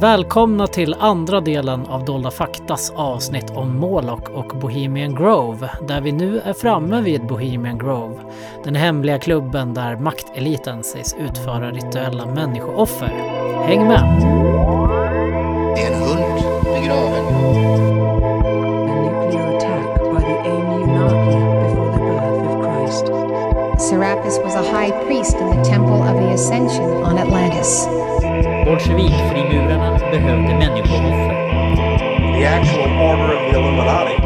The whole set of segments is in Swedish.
Välkomna till andra delen av Dolda Faktas avsnitt om Moloch och Bohemian Grove, där vi nu är framme vid Bohemian Grove, den hemliga klubben där makteliten sägs utföra rituella människooffer. Häng med! Det är en hund begraven. Serapis was a high priest in the Temple of the Ascension on Atlantis. Bolsjevik-frimurarna behövde människooffer. the actual order of the Illuminati.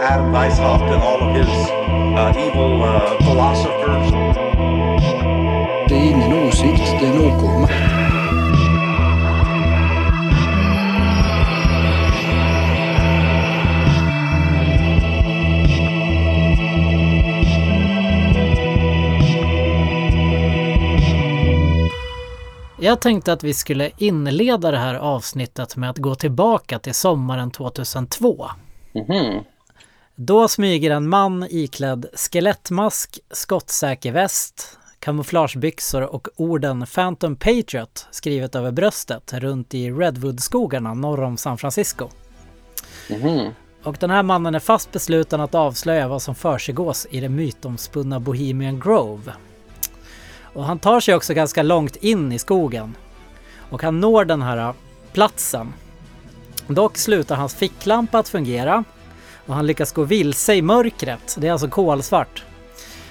Adam Weishaupt and all of his uh, evil uh, philosophers. Det är ingen åsikt, det är en åkomma. Jag tänkte att vi skulle inleda det här avsnittet med att gå tillbaka till sommaren 2002. Mhm. Då smyger en man iklädd skelettmask, skottsäker väst, kamouflagebyxor och orden Phantom Patriot skrivet över bröstet runt i Redwoodskogarna norr om San Francisco. Mhm. Och den här mannen är fast besluten att avslöja vad som försiggås i det mytomspunna Bohemian Grove. Och han tar sig också ganska långt in i skogen. Och han når den här äh, platsen. Dock slutar hans ficklampa att fungera och han lyckas gå vilse i mörkret. Det är alltså kolsvart.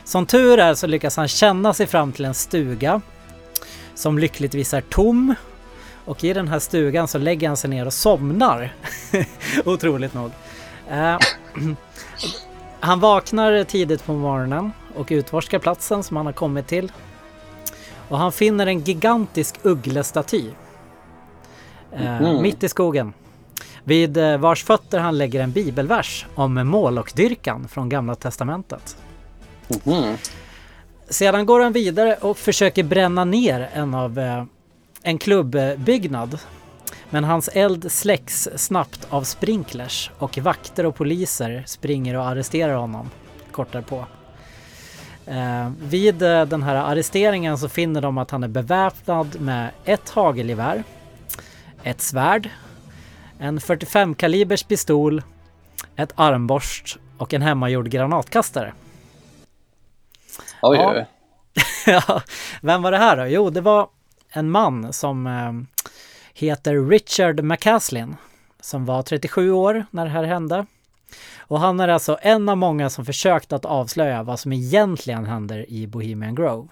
Som tur är så lyckas han känna sig fram till en stuga som lyckligtvis är tom. Och i den här stugan så lägger han sig ner och somnar. Otroligt nog. Eh, han vaknar tidigt på morgonen och utforskar platsen som han har kommit till. Och han finner en gigantisk ugglestaty. Eh, Mhm. Mitt i skogen. Vid eh, vars fötter han lägger en bibelvers om Moloch-dyrkan från Gamla Testamentet. Mhm. Sedan går han vidare och försöker bränna ner en av eh, en klubbbyggnad. Men hans eld släcks snabbt av sprinklers och vakter och poliser springer och arresterar honom kort därpå. Eh, vid eh, den här arresteringen så finner de att han är beväpnad med ett hagelgevär, ett svärd, en 45 kalibers pistol, ett armborst och en hemmagjord granatkastare. Oj, Ja. oj. Ja, vem var det här då? Jo, det var en man som eh, heter Richard McCaslin som var 37 år när det här hände. Och han är alltså en av många som försökt att avslöja vad som egentligen händer i Bohemian Grove.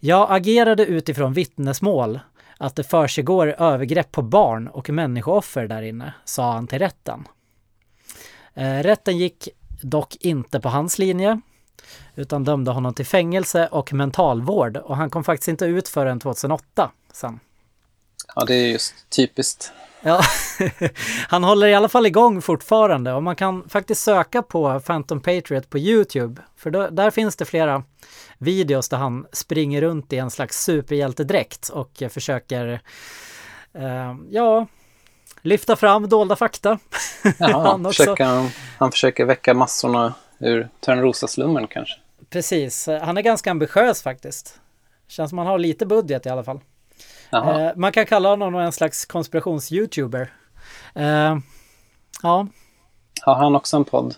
Jag agerade utifrån vittnesmål att det försiggår övergrepp på barn och människooffer där inne, sa han till rätten. Eh, rätten gick dock inte på hans linje utan dömde honom till fängelse och mentalvård och han kom faktiskt inte ut förrän 2008 sen. Ja, det är just typiskt. Ja, han håller i alla fall igång fortfarande och man kan faktiskt söka på Phantom Patriot på Youtube för då, där finns det flera videos där han springer runt i en slags superhjältedräkt och försöker eh, ja, lyfta fram dolda fakta. Jaha, Han försöker han, han försöker väcka massorna ur Törnrosaslummen kanske. Precis, han är ganska ambitiös faktiskt. Känns som han har lite budget i alla fall. Jaha. Eh, man kan kalla honom en slags konspirations-youtuber. Eh, ja, Har han också en podd?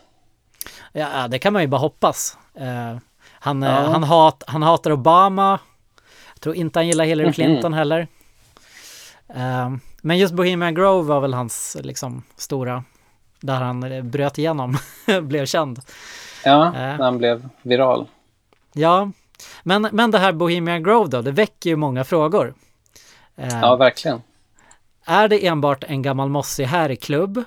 ja, det kan man ju bara hoppas. Eh, han, Ja. han, hat, han hatar Obama. Jag tror inte han gillar Hillary Mhm. Clinton heller. Eh, men just Bohemian Grove var väl hans liksom stora, där han bröt igenom, blev känd. Ja, när han blev viral. Ja, men, men det här Bohemian Grove då, det väcker ju många frågor. Ja, verkligen. Är det enbart en gammal mossig herrklubb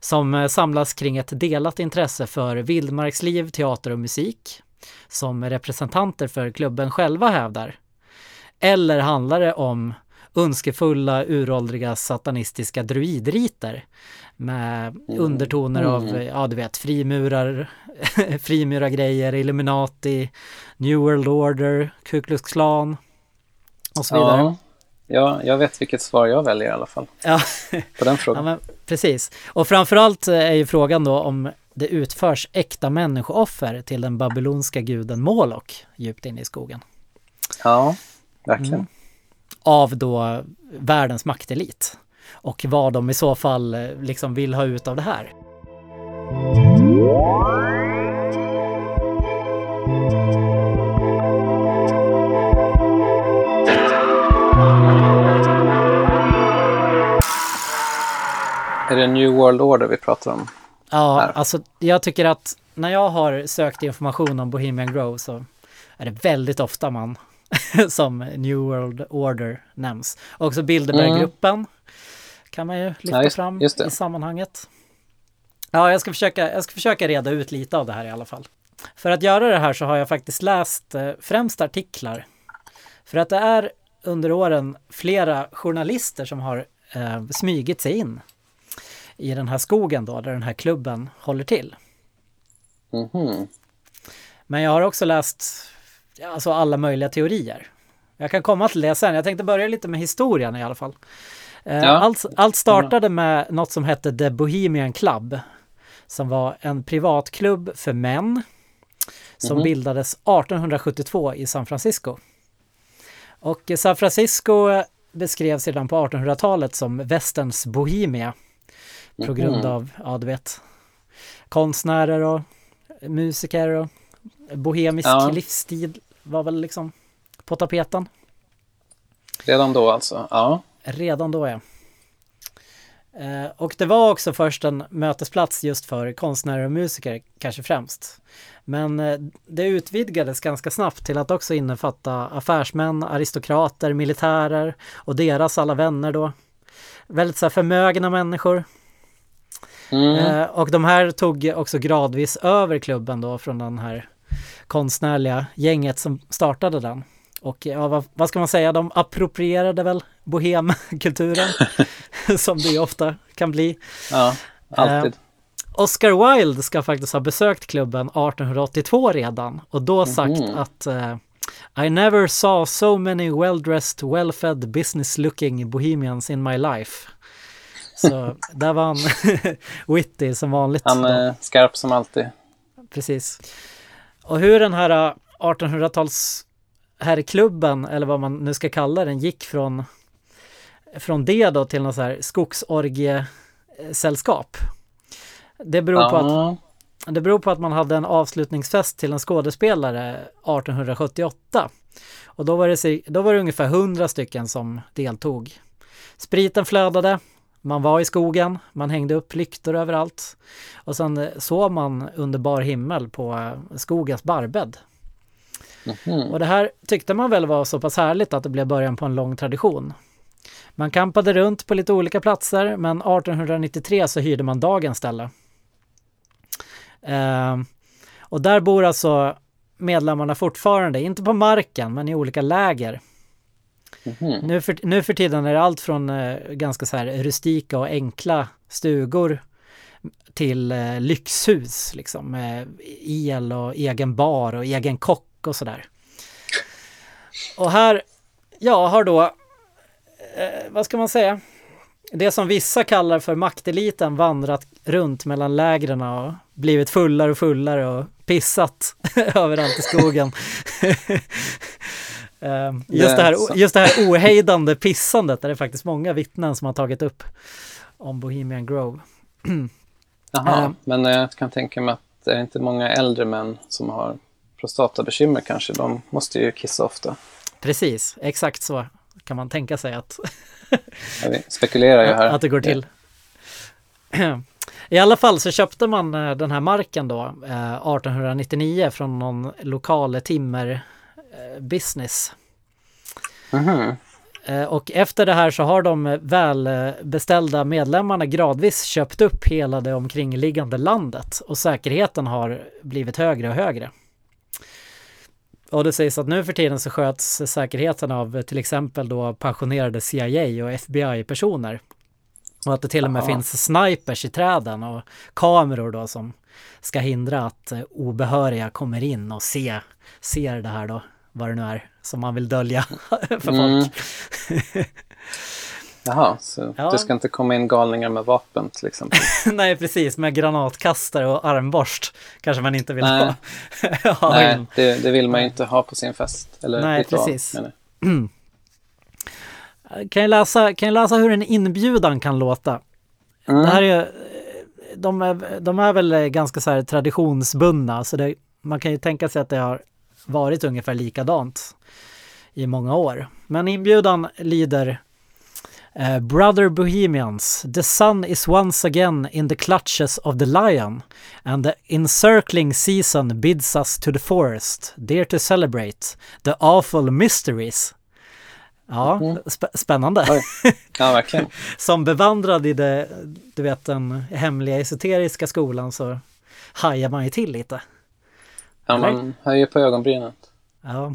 som eh, samlas kring ett delat intresse för vildmarksliv, teater och musik som representanter för klubben själva hävdar? Eller handlar det om önskefulla, uråldriga, satanistiska druidriter med undertoner av, Mm. ja du vet, frimurar, frimurargrejer, Illuminati, New World Order, Ku Klux Klan och så vidare. Ja. Ja, jag vet vilket svar jag väljer i alla fall Ja. på den Ja, frågan. men precis. Och framförallt eh, är ju frågan då om det utförs äkta människooffer till den babylonska guden Molok djupt inne i skogen. Ja, verkligen. Mm. av då världens maktelit. Och vad de i så fall eh, liksom vill ha ut av det här. Är det New World Order vi pratar om? Ja, Här. alltså jag tycker att när jag har sökt information om Bohemian Grove så är det väldigt ofta man som New World Order nämns. Också Bilderberggruppen kan man ju lyfta Ja, just- fram just i sammanhanget. Ja, jag ska, försöka, jag ska försöka reda ut lite av det här i alla fall. För att göra det här så har jag faktiskt läst eh, främst artiklar. För att det är under åren flera journalister som har eh, smygit sig in i den här skogen då, där den här klubben håller till. Mhm. Men jag har också läst alltså alla möjliga teorier. Jag kan komma till det sen. Jag tänkte börja lite med historien i alla fall. Eh, Ja. Allt, allt startade med något som hette The Bohemian Club. Som var en privatklubb för män. Som Mhm. bildades 1872 i San Francisco. Och San Francisco beskrevs redan på 1800-talet som västerns Bohemia. På grund Mhm. av, ja du vet, konstnärer och musiker och bohemisk Ja. livsstil var väl liksom på tapeten. Redan då alltså? Ja. Redan då ja. Eh, Och det var också först en mötesplats just för konstnärer och musiker, kanske främst. Men eh, det utvidgades ganska snabbt till att också innefatta affärsmän, aristokrater, militärer och deras alla vänner då. Väldigt så här förmögna människor. Mm. Eh, och de här tog också gradvis över klubben då från den här konstnärliga gänget som startade den. Och ja, vad, vad ska man säga, de approprierade väl bohemkulturen som det ofta kan bli. Ja, alltid. Oscar Wilde ska faktiskt ha besökt klubben 1882 redan och då sagt Mhm. att eh, I never saw so many well-dressed, well-fed, business-looking bohemians in my life. Så där var han witty som vanligt. Han är skarp som alltid. Precis. Och hur den här äh, 1800-tals herrklubben, eller vad man nu ska kalla den, gick från, från det då till något så här skogsorgiesällskap. Det beror, på att, det beror på att man hade en avslutningsfest till en skådespelare 1878. Och då var det, då var det ungefär 100 stycken som deltog. Spriten flödade, man var i skogen, man hängde upp lyktor överallt. Och sen eh, sov man under bar himmel på eh, skogens barbädd. Mhm. Och det här tyckte man väl var så pass härligt att det blev början på en lång tradition. Man kampade runt på lite olika platser men 1893 så hyrde man dagens ställe. Eh, och där bor alltså medlemmarna fortfarande, inte på marken men i olika läger. Mm. Nu för, nu för tiden är det allt från eh, ganska så här rustika och enkla stugor till eh, lyxhus liksom med el och egen bar och egen kock och sådär. Och här, ja, har då, eh, vad ska man säga, det som vissa kallar för makteliten vandrat runt mellan lägren och blivit fullare och fullare och pissat överallt i skogen. Eh, Just det, här, just det här ohejdande pissandet är det faktiskt många vittnen som har tagit upp om Bohemian Grove. Jaha, Eh. men jag kan tänka mig att det är inte många äldre män som har prostatabekymmer kanske. De måste ju kissa ofta. Precis, exakt så kan man tänka sig att, Jag spekulerar ju här. att det går till. I alla fall så köpte man eh, den här marken då eh, 1899 från någon lokal timmerbusiness. Eh, Och efter det här så har de välbeställda medlemmarna gradvis köpt upp hela det omkringliggande landet och säkerheten har blivit högre och högre. Och det sägs att nu för tiden så sköts säkerheten av till exempel då pensionerade CIA och FBI-personer. Och att det till och med Jaha. finns snipers i träden och kameror då som ska hindra att eh, obehöriga kommer in och se, ser det här då, vad det nu är som man vill dölja för Mm. folk. Jaha, så Ja. det ska inte komma in galningar med vapen till exempel. Nej, precis, med granatkastare och armborst kanske man inte vill Nej. ha. ha Nej, det, det vill man ju inte ha på sin fest. Eller Nej, ritual, precis. Kan jag läsa, kan jag läsa hur en inbjudan kan låta? Mm. Det här är, de, är, de är väl ganska så traditionsbundna, så det, man kan ju tänka sig att det har varit ungefär likadant i många år. Men inbjudan lyder eh, Brother Bohemians, the sun is once again in the clutches of the lion and the encircling season bids us to the forest, there to celebrate the awful mysteries. Ja, spä- spännande. Oj. Ja, verkligen. Som bevandrad i det, du vet den hemliga esoteriska skolan så hajar man ju till lite. Ja, man höjer på ögonbrynet. Ja.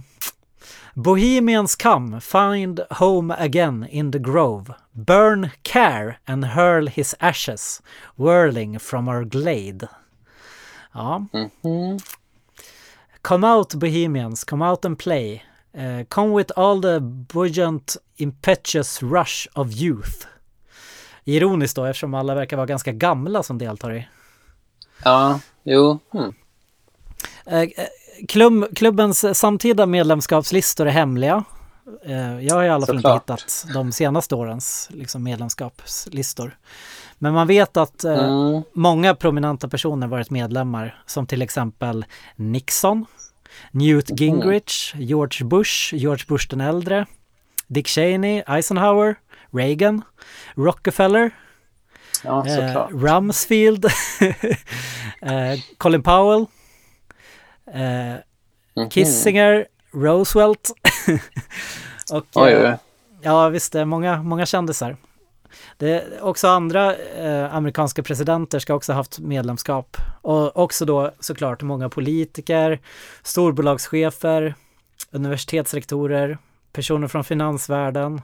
Bohemians come, find home again in the grove, burn care and hurl his ashes, whirling from our glade. Ja. Mhm. Come out Bohemians, come out and play. Eh, come with all the buoyant impetuous rush of youth. Ironiskt då eftersom alla verkar vara ganska gamla som deltar i. Ja, jo. Mm. Eh, eh, Klubb, klubbens samtida medlemskapslistor är hemliga. Eh, Jag har i alla fall inte hittat de senaste årens liksom, medlemskapslistor. Men man vet att Mm. många prominenta personer varit medlemmar, som till exempel Nixon, Newt Gingrich, George Bush, George Bush den äldre, Dick Cheney, Eisenhower, Reagan, Rockefeller, Ja, eh. Rumsfeld, eh, Colin Powell, Mhm. Kissinger, Roosevelt och Oj, eh, oj. ja visst det är många, många kändisar. Det är också andra eh, amerikanska presidenter ska också ha haft medlemskap och också då såklart många politiker, storbolagschefer, universitetsrektorer, personer från finansvärlden,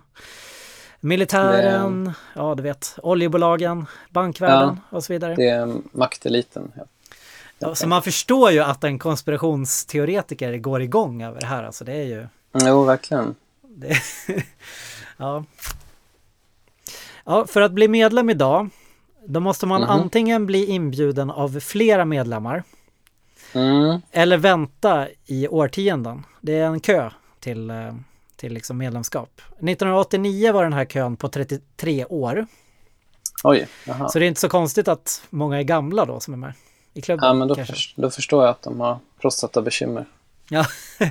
militären, ja du vet, oljebolagen, bankvärlden och så vidare. Det är makteliten. Ja. Ja, så man förstår ju att en konspirationsteoretiker går igång över det här. Alltså det är ju... Jo, verkligen. Det, ja. ja, för att bli medlem idag, då måste man Mhm. antingen bli inbjuden av flera medlemmar Mm. eller vänta i årtionden. Det är en kö till, eh, till liksom medlemskap. 1989 var den här kön på 33 år. Oj, jaha. Så det är inte så konstigt att många är gamla då som är med i klubben. Ja, men då, förs- då förstår jag att de har prostatabekymmer. Ja.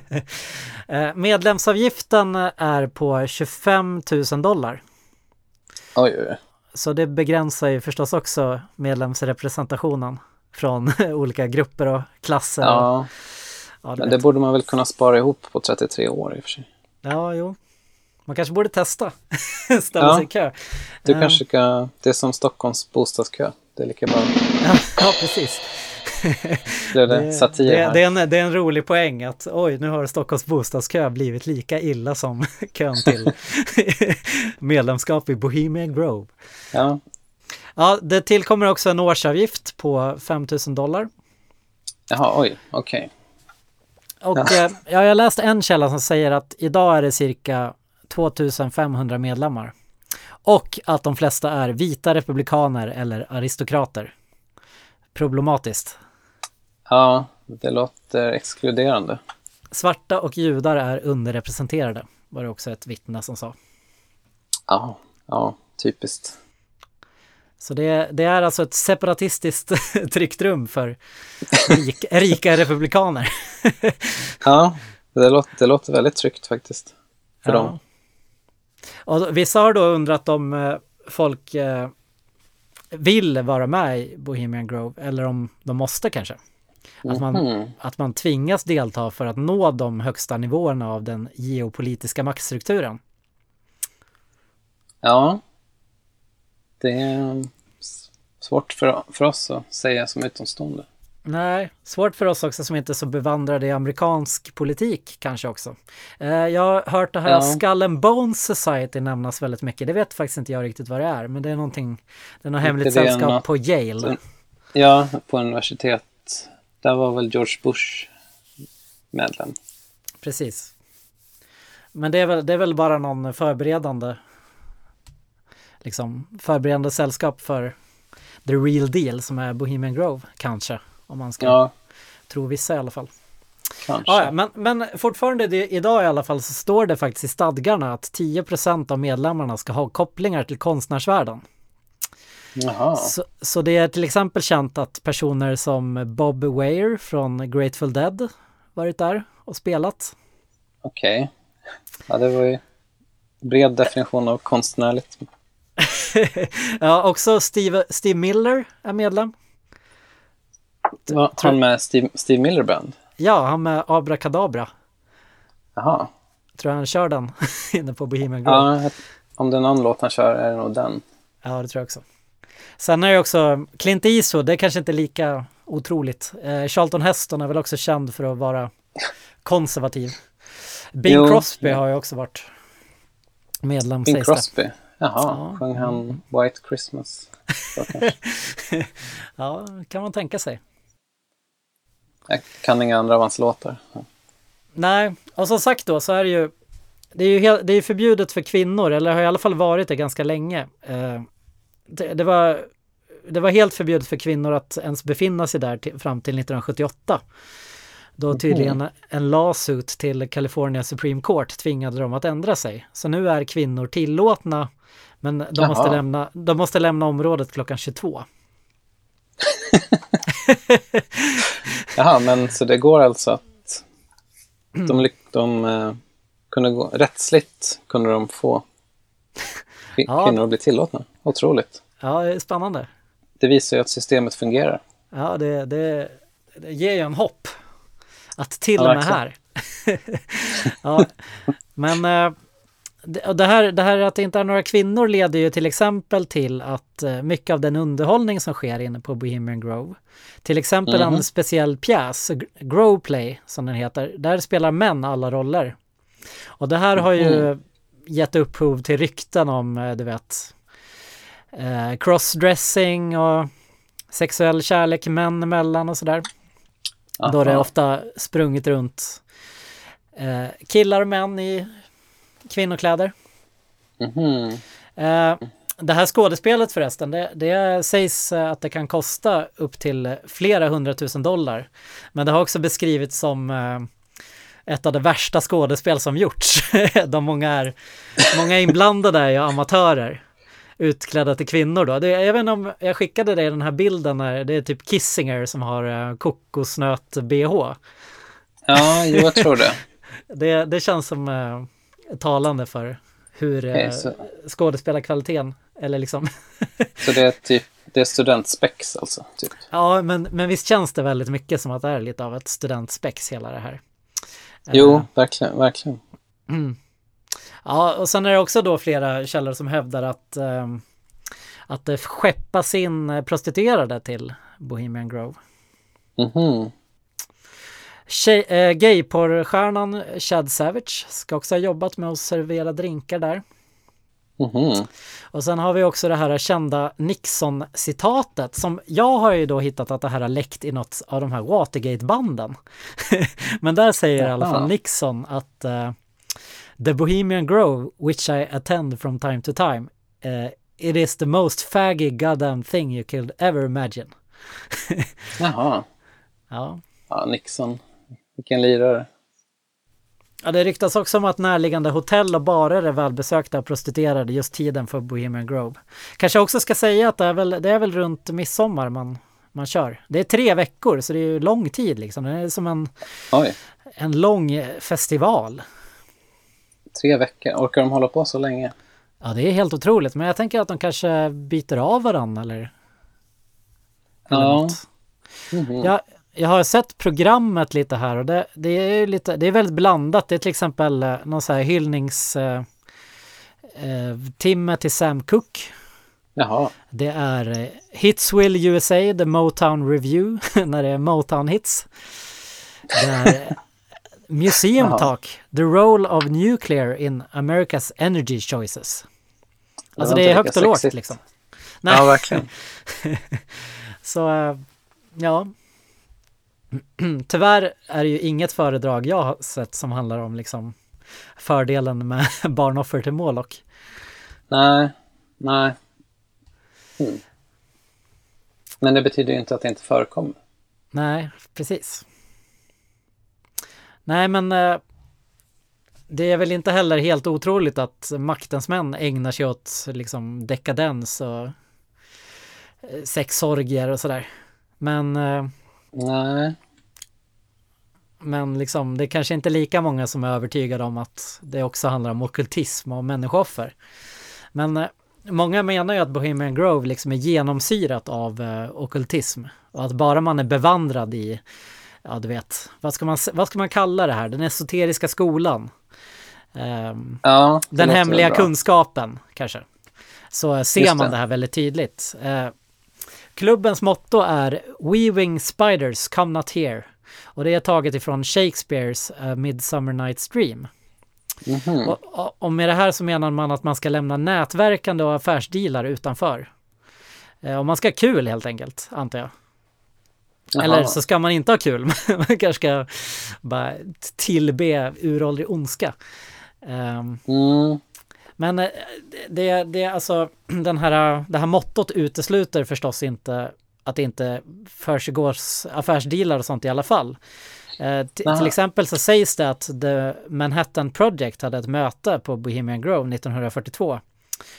Eh, Medlemsavgiften är på 25 000 dollar. Oj, oj, oj. Så det begränsar ju förstås också medlemsrepresentationen från olika grupper och klasser. Ja, ja, du men det borde man väl kunna spara ihop på 33 år i och för sig. ja, jo. Man kanske borde testa. Ställa Ja. sig i kö. Du Ja. kanske ska, det är som Stockholms bostadskö. Det är lika bra. Ja, ja precis. Det, Det, det, är en, det är en rolig poäng att oj, nu har Stockholms bostadskö blivit lika illa som kön till medlemskap i Bohemian Grove. Ja, Ja, det tillkommer också en årsavgift på 5 000 dollar. jaha, oj, okej. Och ja. jag har läst en källa som säger att idag är det cirka 2500 medlemmar. Och att de flesta är vita republikaner eller aristokrater. Problematiskt. Ja, det låter exkluderande. Svarta och judar är underrepresenterade, var det också ett vittne som sa. Ja, ja, typiskt. Så det, det är alltså ett separatistiskt tryggt rum för rik, rika republikaner. Ja, det låter, det låter väldigt tryggt faktiskt. För Ja. dem. Och vissa har då undrat om eh, folk eh, vill vara med i Bohemian Grove eller om de måste kanske. Att man, Mhm. att man tvingas delta för att nå de högsta nivåerna av den geopolitiska maktstrukturen. Ja. Det är svårt för, för oss att säga som utomstående. Nej, svårt för oss också som inte är så bevandrade i amerikansk politik kanske också. Eh, jag har hört det här Ja. Skull and Bones Society nämnas väldigt mycket. Det vet faktiskt inte jag riktigt vad det är, men det är någonting, det är något hemligt sällskap på Yale. Ja, på universitet. Där var väl George Bush medlem. Precis. Men det är väl, det är väl bara någon förberedande liksom förberedande sällskap för the real deal som är Bohemian Grove kanske. Om man ska Ja, tro vissa i alla fall. Kanske. Ja, men, men fortfarande det, idag i alla fall så står det faktiskt i stadgarna att 10% av medlemmarna ska ha kopplingar till konstnärsvärlden. Så, så det är till exempel känt att personer som Bob Weir från Grateful Dead varit där och spelat. Okej. Ja, det var ju bred definition av konstnärligt. ja, också Steve, Steve Miller är medlem. Var tror- han med Steve, Steve Miller Band? Ja, han med Abracadabra. Jaha. Tror jag han kör den inne på Bohemian Grove. Ja, om det är någon låt han kör är det nog den. Ja, det tror jag också. Sen är det också Clint Eastwood, det är kanske inte lika otroligt. Eh, Charlton Heston är väl också känd för att vara konservativ. Bing Jo, Crosby ja. har ju också varit medlem Bing sägs det. Crosby. Jaha, Ja. sjöng han White Christmas? Ja, kan man tänka sig. Jag kan inga andra av hans låtar. Nej, och som sagt då så är det ju det är ju helt, det är förbjudet för kvinnor, eller har i alla fall varit det ganska länge. Eh, det, det, var, det var helt förbjudet för kvinnor att ens befinna sig där till, fram till 1978. Då tydligen en lawsuit till California Supreme Court tvingade dem att ändra sig. Så nu är kvinnor tillåtna, men de, Jaha. måste lämna, de måste lämna området klockan 22. Jaha, men så det går alltså att de, lyck- de eh, kunde gå, rättsligt kunde de få kvi- Ja. kvinnor att bli tillåtna. Otroligt. Ja, det är spännande. Det visar ju att systemet fungerar. Ja, det, det, det ger ju en hopp. Att till Ja, och med här. ja, men eh, det, här, det här att det inte är några kvinnor leder ju till exempel till att eh, mycket av den underhållning som sker inne på Bohemian Grove, till exempel Mhm. en speciell pjäs, Grove Play som den heter, där spelar män alla roller. Och det här har ju Mhm. Gett upphov till rykten om, eh, du vet, eh, crossdressing och sexuell kärlek män emellan och sådär. Då det är Aha. ofta sprungit runt eh, killar och män i kvinnokläder. Mhm. Eh, det här skådespelet förresten, det, det sägs att det kan kosta upp till flera hundratusen dollar. Men det har också beskrivits som eh, ett av de värsta skådespel som gjorts. de många, är, många inblandade är ju amatörer utklädda till kvinnor då. Det, jag vet inte om jag skickade dig den här bilden när det är typ Kissinger som har eh, kokosnöt-bh. Ja, jo, jag tror det. Det, det känns som eh, talande för hur eh, så- skådespelarkvaliteten, eller liksom, Så det är typ det är studentspex alltså? Typ. ja men, men visst känns det väldigt mycket som att det är lite av ett studentspex hela det här. Jo, verkligen, verkligen. Ja, och sen är det också då flera källor som hävdar att, eh, att det skeppas in eh, prostituerade till Bohemian Grove. Mhm. Tjej, eh, Gayporrstjärnan Chad Savage ska också ha jobbat med att servera drinkar där. Mhm. Och sen har vi också det här kända Nixon-citatet som jag har ju då hittat att det här har läckt i något av de här Watergate-banden. Men där säger i alla fall. Nixon att eh, The Bohemian Grove, which I attend from time to time, eh, it is the most faggy goddamn thing you could ever imagine. Jaha. Ja. Ja, Nixon. Vilken lirare. Ja, det ryktas också om att närliggande hotell och barer är välbesökta av prostituerade just tiden för Bohemian Grove. Kanske också ska säga att det är väl, det är väl runt midsommar man, man kör. Det är tre veckor, så det är ju lång tid liksom. Det är som en, Oj, en lång festival. tre veckor. Orkar de hålla på så länge? Ja, det är helt otroligt, men jag tänker att de kanske byter av varandra eller, eller Ja. något. Mhm. Jag, jag har sett programmet lite här och det, det är lite, det är väldigt blandat. Det är till exempel eh, någon så här hyllnings eh, eh, timme till Sam Cooke. Jaha. Det är eh, Hitswill USA, The Motown Review, när det är Motown hits. Det är Museum Jaha. Talk, The Role of Nuclear in America's Energy Choices. Alltså var det är högt och lågt liksom. Ja, verkligen. Så ja. Tyvärr är det ju inget föredrag jag har sett som handlar om liksom fördelen med barnoffer till Moloch. Nej, nej. Hmm. Men det betyder ju inte att det inte förekommer. Nej, precis. Nej men eh, det är väl inte heller helt otroligt att maktens män ägnar sig åt liksom dekadens och eh, sexorgier och sådär. Men, eh, Nej. men liksom det är kanske inte lika många som är övertygade om att det också handlar om ockultism och människooffer. Men eh, många menar ju att Bohemian Grove liksom är genomsyrat av eh, ockultism och att bara man är bevandrad i ja du vet, vad ska man, vad ska man kalla det här, den esoteriska skolan. Ehm, Ja, den hemliga kunskapen kanske. Så ser Just man det. det här väldigt tydligt. Eh, klubbens motto är Weaving Spiders Come Not Here. Och det är taget ifrån Shakespeares uh, Midsummer Night's Dream. Mhm. Och, och, och med det här så menar man att man ska lämna nätverkande och affärsdealar utanför. Eh, och man ska ha kul helt enkelt, antar jag. Jaha. Eller så ska man inte ha kul, man kanske ska bara tillbe uråldrig ondska. Ehm, Mm. Men eh, det, det, alltså, den här, det här mottot utesluter förstås inte att det inte försiggås affärsdealar och sånt i alla fall. Eh, till exempel så sägs det att The Manhattan Project hade ett möte på Bohemian Grove 1942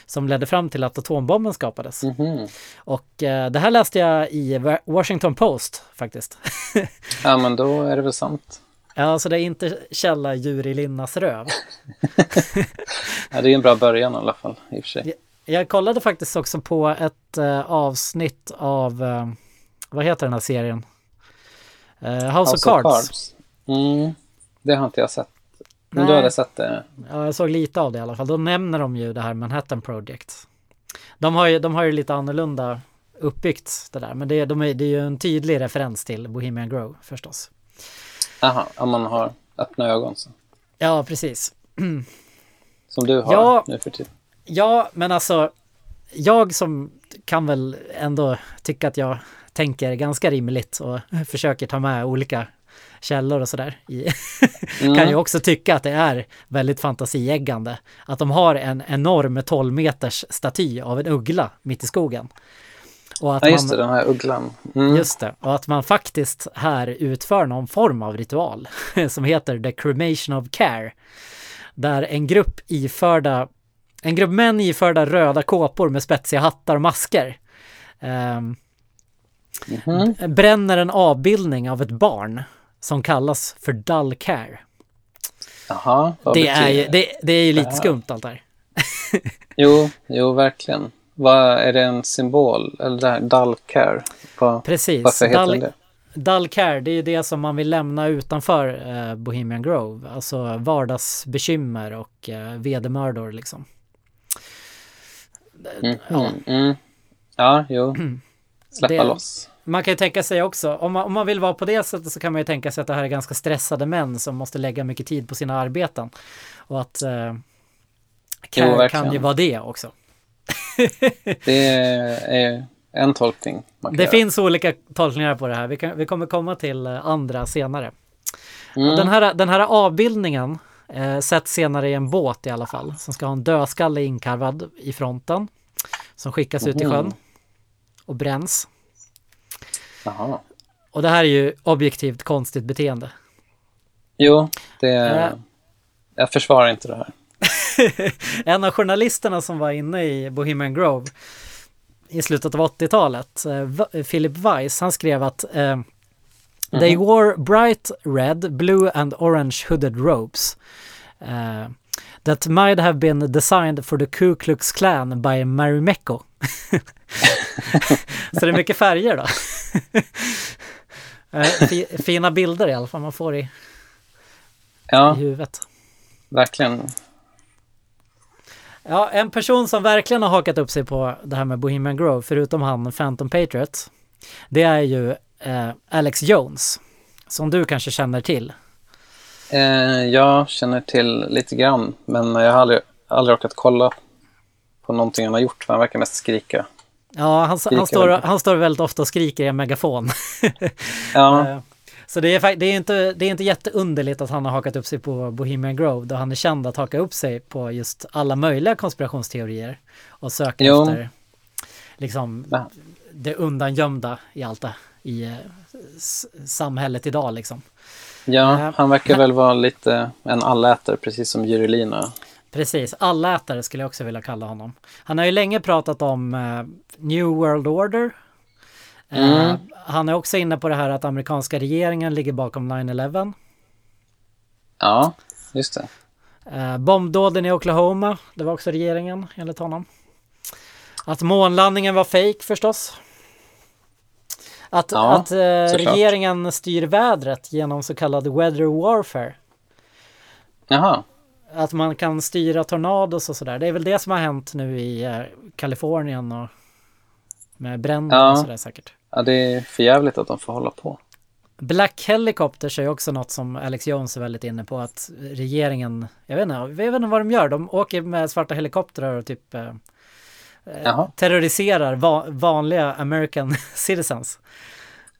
som ledde fram till att atombomben skapades. Mhm. Och eh, det här läste jag i Wa- Washington Post faktiskt. Ja, men då är det väl sant. Ja, så det är inte källa djur i Linnas röv. Ja, det är en bra början i alla fall, i och för sig. Jag kollade faktiskt också på ett eh, avsnitt av, eh, vad heter den här serien? Eh, House, of Cards. Mm. Det har inte jag sett. Men Nej. du hade sett det? Ja, jag såg lite av det i alla fall. Då nämner de ju det här Manhattan Project. De har ju, de har ju lite annorlunda uppbyggt det där, men det, de är, det är ju en tydlig referens till Bohemian Grove förstås. Jaha, om man har öppna ögon så. Ja, precis. Som du har Ja. nu för tiden. Ja, men alltså, jag som kan väl ändå tycka att jag tänker ganska rimligt och försöker ta med olika källor och sådär. i- kan ju också tycka att det är väldigt fantasieggande. Att de har en enorm 12 meters staty av en uggla mitt i skogen. Och att Ja, just det, man, den här ugglan. Mm. just det, och att man faktiskt här utför någon form av ritual som heter The Cremation of Care. Där en grupp iförda, en grupp män iförda röda kåpor med spetsiga hattar och masker ehm, Mhm. bränner en avbildning av ett barn som kallas för Dull Care. Vad Det är, ju, det, det är ju lite skumt allt det här. Jo, jo, verkligen. Vad är det en symbol? Eller det här, dull care? Vad, Precis. varför heter Dull, det? Dull Care, det är ju det som man vill lämna utanför eh, Bohemian Grove. Alltså vardagsbekymmer och eh, vedermödor liksom. Mm. Ja. Mm. Mm. Ja, jo. Släppa Det- loss. Man kan ju tänka sig också, om man, om man vill vara på det sättet så kan man ju tänka sig att det här är ganska stressade män som måste lägga mycket tid på sina arbeten. Och att eh, Care verkligen. kan ju vara det också. Det är en tolkning Det göra. finns olika tolkningar på det här. Vi, kan, vi kommer komma till eh, andra senare. Mm. Den, här, den här avbildningen eh, sätts senare i en båt i alla fall. Som ska ha en dödskalle inkarvad i fronten. Som skickas ut i Mhm. sjön. Och bränns. Jaha. Och det här är ju objektivt konstigt beteende. Jo, det Äh. Jag försvarar inte det här. en av journalisterna som var inne i Bohemian Grove i slutet av 80-talet, eh, Philip Weiss, han skrev att eh, They wore bright red, blue and orange hooded robes eh, that might have been designed for the Ku Klux Klan by Marimekko. Så det är mycket färger då. Fi- Fina bilder i alla fall man får i, i Ja, huvudet. verkligen. Ja, en person som verkligen har hakat upp sig på det här med Bohemian Grove, förutom han Phantom Patriot, det är ju eh, Alex Jones, som du kanske känner till. Eh, jag känner till lite grann, men jag har aldrig, aldrig orkat kolla på någonting han har gjort, för han verkar mest skrika. Ja, han, han, står, han står väldigt ofta och skriker i en megafon. Ja, Eh, Så det är, det, är inte, det är inte jätteunderligt att han har hakat upp sig på Bohemian Grove, då han är känd att haka upp sig på just alla möjliga konspirationsteorier och söka Jo. efter liksom Ja. det undangömda i allt det, i eh, samhället idag liksom. Ja, Eh, han verkar väl vara lite en allätare, precis som Jurelina. Precis, allätare skulle jag också vilja kalla honom. Han har ju länge pratat om eh, New World Order. Eh, Mm. Han är också inne på det här att amerikanska regeringen ligger bakom 9-11. Ja, just det. Eh, bombdåden i Oklahoma, det var också regeringen enligt honom. Att månlandningen var fake förstås. Att, Ja, att eh, regeringen styr vädret genom så kallad weather warfare. Jaha, Att man kan styra tornados och sådär. Det är väl det som har hänt nu i eh, Kalifornien och med bränder Ja. och sådär säkert. Ja, det är för jävligt att de får hålla på. Black Helicopters är också något som Alex Jones är väldigt inne på att regeringen, jag vet inte, jag vet inte vad de gör, de åker med svarta helikoptrar och typ eh, Jaha, terroriserar va- vanliga American citizens.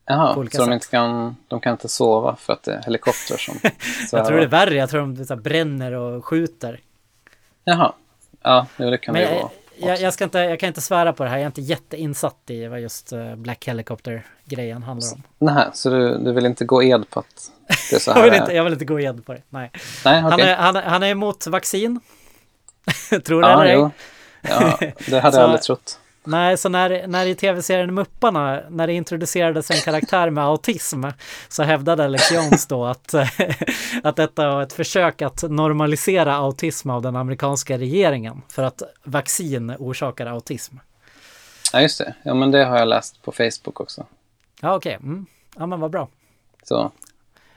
Jaha så de inte kan, de kan inte sova för att det är helikoptrar som Jag tror det är värre, jag tror de så bränner och skjuter. Jaha, ja, det kan Men det vara. Jag, jag, ska inte, jag kan inte svära på det här, jag är inte jätteinsatt i vad just eh, Black Helicopter-grejen handlar om. Nej, så du, du vill inte gå ed på att det är så Jag här? vill är? inte, jag vill inte gå igen på det, nej. Nej, Han, okej. är, han, han är emot vaccin. tror du Ja, eller ej? Ja, det hade Så- jag aldrig trott. Nej, så när, när i tv-serien Mupparna, när det introducerades en karaktär med autism, så hävdade Alex Jones då att, att detta var ett försök att normalisera autism av den amerikanska regeringen, för att vaccin orsakar autism. Ja, just det. Ja, men det har jag läst på Facebook också. Ja, okej. Mm. Ja, men vad bra. Så,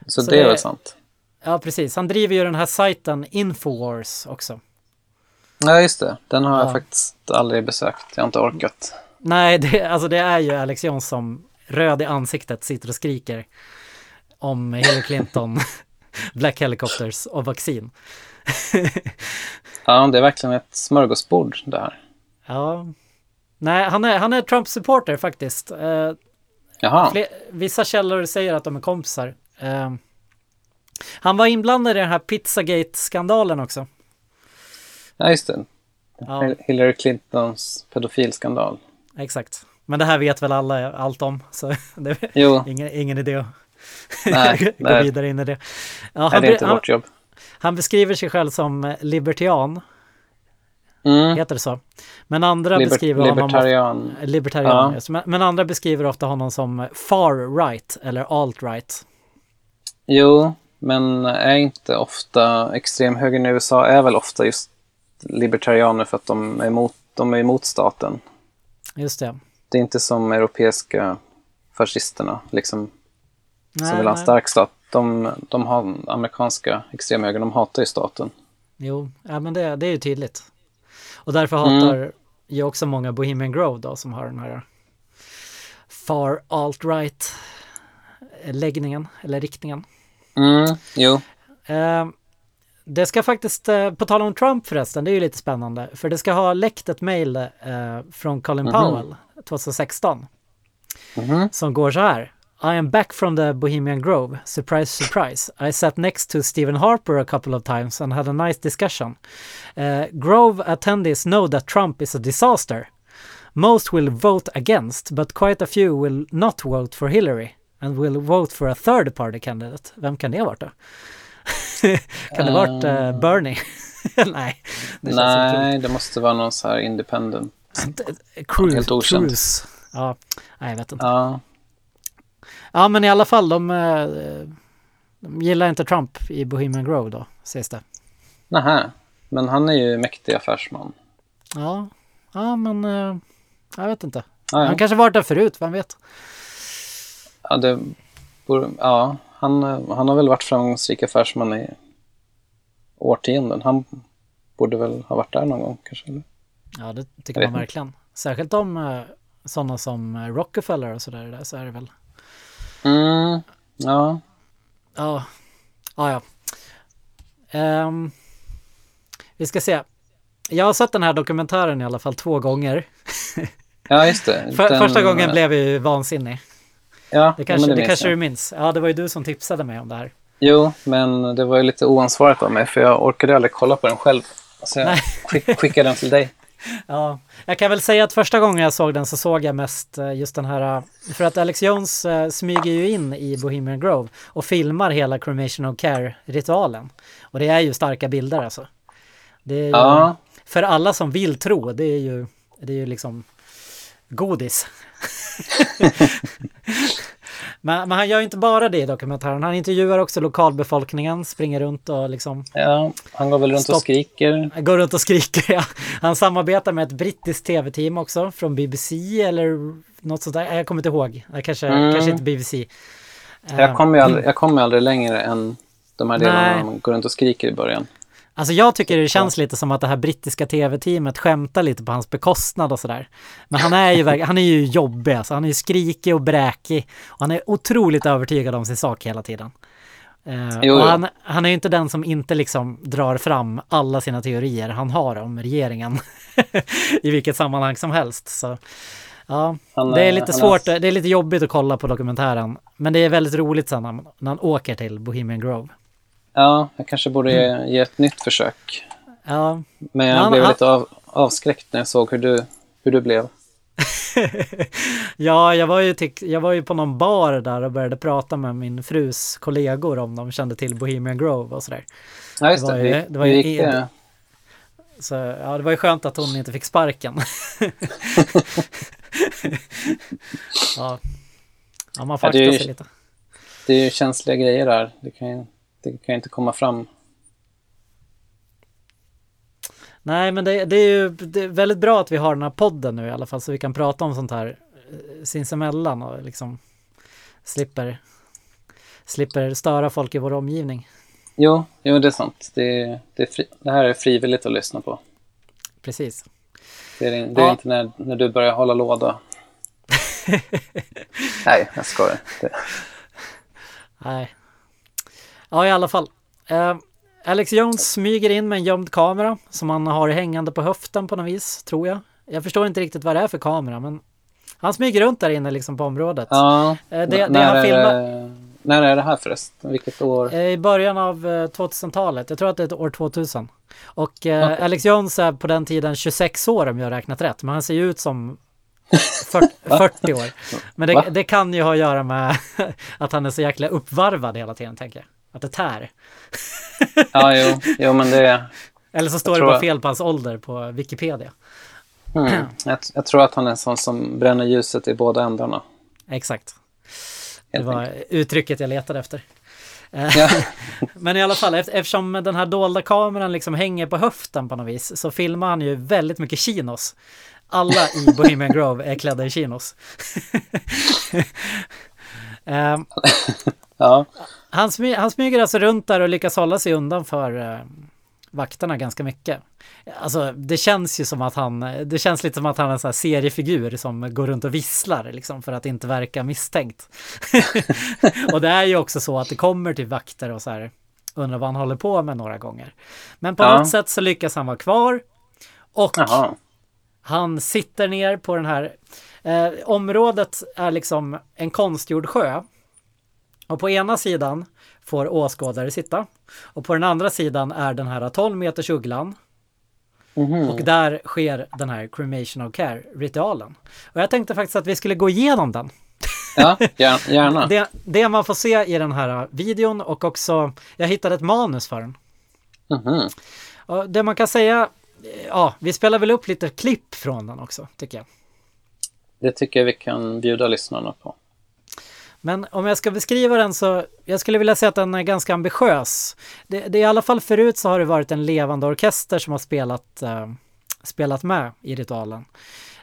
så, Så det är väl sant. Ja, precis. Han driver ju den här sajten Infowars också. Ja, just det. Den har Ja. jag faktiskt aldrig besökt. Jag har inte orkat. Nej, det, alltså det är ju Alex Jones som röd i ansiktet sitter och skriker om Hillary Clinton, Black Helicopters och vaccin. Ja, det är verkligen ett smörgåsbord det här. Ja. Nej, han är, han är Trump-supporter faktiskt. Eh, Jaha, fler, vissa källor säger att de är kompisar. Eh, han var inblandad i den här Pizzagate-skandalen också. Ja, just det. Ja, Hillary Clintons pedofilskandal. exakt. Men det här vet väl alla allt om, så det är Jo, ingen, ingen idé att nej, gå nej, vidare in i det. Ja, nej, han, det är inte vårt jobb. han beskriver sig själv som libertian, Mm. heter det så? Men andra Liber- beskriver honom... libertarian. Libertarian, Ja. men, men andra beskriver ofta honom som far right eller alt-right. Jo, men är inte ofta extremhögern i USA är väl ofta just libertarianer för att de är emot, de är emot staten. Just det. Det är inte som europeiska fascisterna liksom, Nej, som vill ha en stark stat. De, de har amerikanska extremhögern, de hatar ju staten. Jo, ja, men det, det är ju tydligt. Och därför Mm. hatar ju också många Bohemian Grove då som har den här far alt-right läggningen eller riktningen. Mm, jo, Eh, det ska faktiskt, eh, på tal om Trump förresten, det är ju lite spännande, för det ska ha läckt ett mejl eh, från Colin Mhm. Powell 2016 Mhm. som går så här. I am back from the Bohemian Grove. Surprise, surprise. I sat next to Stephen Harper a couple of times and had a nice discussion. Uh, Grove attendees know that Trump is a disaster. Most will vote against, but quite a few will not vote for Hillary and will vote for a third party candidate. Vem kan det ha varit då? kan det varit uh, Bernie? Nej, det nej, det måste vara någon så här independent. Cruise. Helt okänd. Cruise. Ja, nej, jag vet inte. Ja, Ja, men i alla fall, de, eh, de gillar inte Trump i Bohemian Grove då, sägs det. nähä. Men han är ju mäktig affärsman. Ja, ja men eh, jag vet inte. Ja, ja. Han kanske varit där förut, vem vet? Ja, det borde, ja han, han har väl varit framgångsrik affärsman i årtionden. Han borde väl ha varit där någon gång kanske. Eller? Ja, det tycker man verkligen. Särskilt om eh, sådana som eh, Rockefeller och sådär, där, så är det väl. Mm, ja, Ja, ja, ja. Ehm, vi ska se. Jag har sett den här dokumentären i alla fall två gånger. ja just det. Den- första gången blev jag ju vansinnig. Ja, Det kanske, det minns kanske jag. du minns. Ja, det var ju du som tipsade mig om det här. Jo, men det var ju lite oansvarigt av mig för jag orkade aldrig kolla på den själv. Så jag Nej. skick, skickade den till dig. Ja, jag kan väl säga att första gången jag såg den så såg jag mest eh, just den här, eh, för att Alex Jones eh, smyger ju in i Bohemian Grove och filmar hela Cremation of Care-ritualen. Och det är ju starka bilder alltså. Det är ju, Ja. För alla som vill tro, det är ju, det är ju liksom godis. men, men han gör ju inte bara det i dokumentären, han intervjuar också lokalbefolkningen, springer runt och liksom Ja, han går väl runt Stopp. och skriker. han går runt och skriker. Ja. Han samarbetar med ett brittiskt tv-team också från BBC eller något sånt där. Jag kommer inte ihåg. Kanske, Mm. kanske inte BBC. Eh, Jag kommer ju aldrig, jag kommer aldrig längre än de här delarna Nej. när man går runt och skriker i början. Alltså jag tycker det känns lite som att det här brittiska tv-teamet skämtar lite på hans bekostnad och sådär. Men han är ju, han är ju jobbig alltså. Han är ju skrikig och bräkig. Och han är otroligt övertygad om sin sak hela tiden. Jo, och han, han är ju inte den som inte liksom drar fram alla sina teorier han har om regeringen i vilket sammanhang som helst. Så, ja, Han det är lite svårt, är- det är lite jobbigt att kolla på dokumentären. Men det är väldigt roligt sen när, när han åker till Bohemian Grove. Ja, jag kanske borde ge, ge ett nytt försök. Ja, Men jag Han- blev han- lite av, avskräckt när jag såg hur du, hur du blev. Ja, jag var, ju jag var ju på någon bar där och började prata med min frus kollegor om de kände till Bohemian Grove och sådär. Ja, just Det det. var ju- det var ju gick Ed. det? Så ja, det var ju skönt att hon inte fick sparken. ja. ja, man får Ja, akta sig lite. Det är ju känsliga grejer där. Det kan ju, det kan ju inte komma fram. Nej, men det, det är ju det är väldigt bra att vi har den här podden nu i alla fall så vi kan prata om sånt här eh, sinsemellan och liksom slipper, slipper störa folk i vår omgivning. Jo, jo det är sant. Det, det, är fri, det här är frivilligt att lyssna på. Precis. Det är, det är Ja. inte när, när du börjar hålla låda. Nej, jag skojar. Det, Nej. Ja, i alla fall. Eh, Alex Jones smyger in med en gömd kamera som han har hängande på höften på något vis, tror jag. Jag förstår inte riktigt vad det är för kamera, men han smyger runt där inne liksom på området. ja, Eh, det- det när, har är filmat- det, när är det här förresten? Vilket år? Eh, I början av eh, 2000-talet, jag tror att det är år 2000. Och eh, Alex Jones är på den tiden 26 år om jag har räknat rätt, men han ser ju ut som 40, 40 år. Men det, det kan ju ha att göra med att han är så jäkla uppvarvad hela tiden, tänker jag. Att det tär. Ja, jo, jo men det... Eller så står Jag det bara jag- fel på hans ålder på Wikipedia. Mm, jag, jag tror att han är en sån som bränner ljuset i båda ändarna. Exakt. Det var uttrycket jag letade efter. Eh, Ja. Men i alla fall, eft- eftersom den här dolda kameran liksom hänger på höften på något vis så filmar han ju väldigt mycket chinos. Alla i Bohemian Grove är klädda i chinos. Eh, Ja, han, smy, han smyger alltså runt där och lyckas hålla sig undan för eh, vakterna ganska mycket. Alltså det känns ju som att han, det känns lite som att han är en sån här seriefigur som går runt och visslar liksom för att inte verka misstänkt. och det är ju också så att det kommer till vakter och så här undrar vad han håller på med några gånger. Men på Ja. något sätt så lyckas han vara kvar och jaha. han sitter ner på den här eh, området är liksom en konstgjord sjö. Och på ena sidan får åskådare sitta. Och på den andra sidan är den här 12 meters ugglan. Mhm. Och där sker den här cremation of care ritualen. Och jag tänkte faktiskt att vi skulle gå igenom den. Ja, gär- gärna. Det, det man får se i den här videon och också, jag hittade ett manus för den. Mhm. Och det man kan säga, ja, vi spelar väl upp lite klipp från den också, tycker jag. Det tycker jag vi kan bjuda lyssnarna på. Men om jag ska beskriva den så, jag skulle vilja säga att den är ganska ambitiös. Det, det är i alla fall förut så har det varit en levande orkester som har spelat, eh, spelat med i ritualen.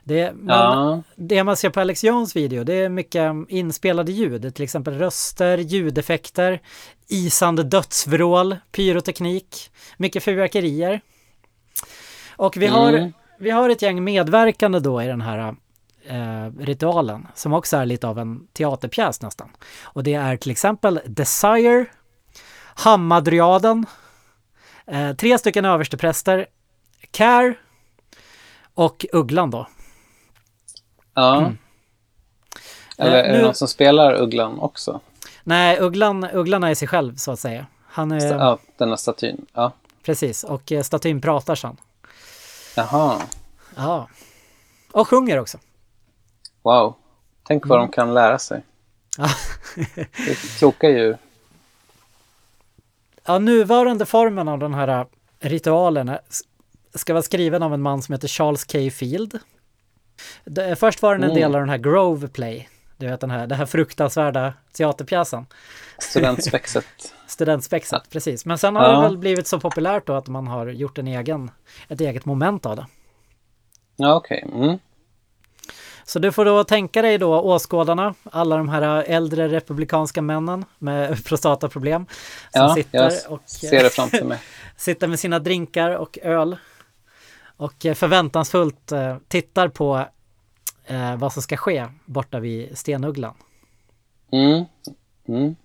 Det, men Ja, det man ser på Alex Jones video, det är mycket inspelade ljud, till exempel röster, ljudeffekter, isande dödsvrål, pyroteknik, mycket fyrverkerier. Och vi har, Mm. vi har ett gäng medverkande då i den här eh, ritualen som också är lite av en teaterpjäs nästan. Och det är till exempel Desire, Hamadryaden, eh, tre stycken överstepräster, Care och Ugglan då. ja. Eller Eh, är det nu- någon som spelar Ugglan också? Nej, Ugglan, Ugglan är sig själv så att säga. Han är, Ja, denna statyn. Ja. precis, och eh, statyn pratar sen. Jaha. Ja. Och sjunger också. Wow. Tänk vad de kan lära sig. Ja. Det är kloka djur. Ja, nuvarande formen av den här äh, ritualen ska vara skriven av en man som heter Charles K. Field. Först var den en Mm. del av den här Grove Play. Du vet den här, den här fruktansvärda teaterpjäsen. Studentspexet. Studentspexet, precis. Men sen har Ja. det väl blivit så populärt då att man har gjort en egen, ett eget moment av det. Ja, okej. Mm. Så du får då tänka dig då åskådarna, alla de här äldre republikanska männen med prostataproblem som Ja, sitter och ser det framför mig. sitter med sina drinkar och öl och eh, förväntansfullt eh, tittar på eh, vad som ska ske borta vid Stenugglan. Mm. Mm.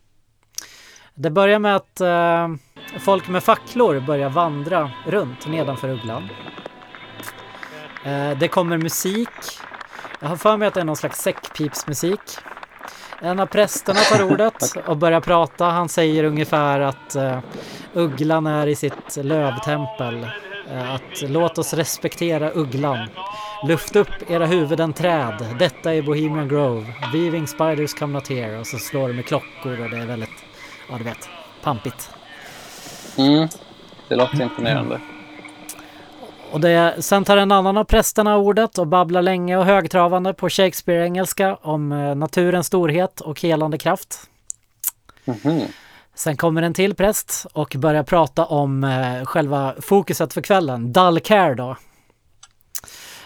Det börjar med att eh, folk med facklor börjar vandra runt nedanför ugglan. Eh, det kommer musik. Jag har för mig att det är någon slags säckpipsmusik. En av prästerna tar ordet och börjar prata. Han säger ungefär att eh, ugglan är i sitt lövtempel. Eh, att låt oss respektera ugglan. Luft upp era huvuden träd. Detta är Bohemian Grove. Weaving spiders come not here. Och så slår de med klockor och det är väldigt, ja du vet, pampigt. Mm. Det låter imponerande. Och det, sen tar en annan av prästerna ordet och babblar länge och högtravande på Shakespeare-engelska om eh, naturens storhet och helande kraft. Mhm. Sen kommer en till präst och börjar prata om eh, själva fokuset för kvällen, Dull Care då.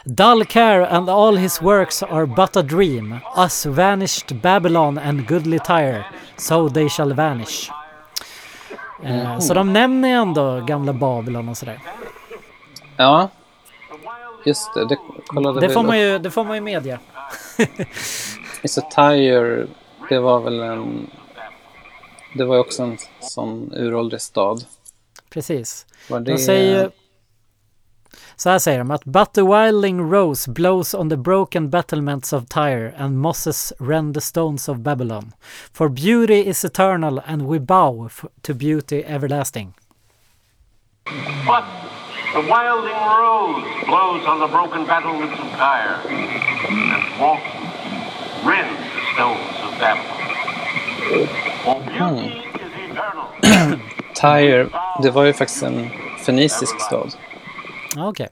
Dull Care and all his works are but a dream, us vanished Babylon and goodly Tyre, so they shall vanish. Eh, Så de nämner ändå gamla Babylon och sådär. Ja. Just det, det kollade Det får man ju, det får man ju medge. Is a Tire, det var väl en... Det var ju också en sån uråldrig stad. Precis. Var det... De säger ju... Så här säger de att But the wilding rose blows on the broken battlements of Tyre and mosses rend the stones of Babylon. For beauty is eternal and we bow to beauty everlasting. But the wilding rose blows on the broken battlements of Tyre, and walks rend the stones of Babylon. For beauty is eternal. Tyre, det var ju faktiskt en fenicisk stad. Ja, Okej.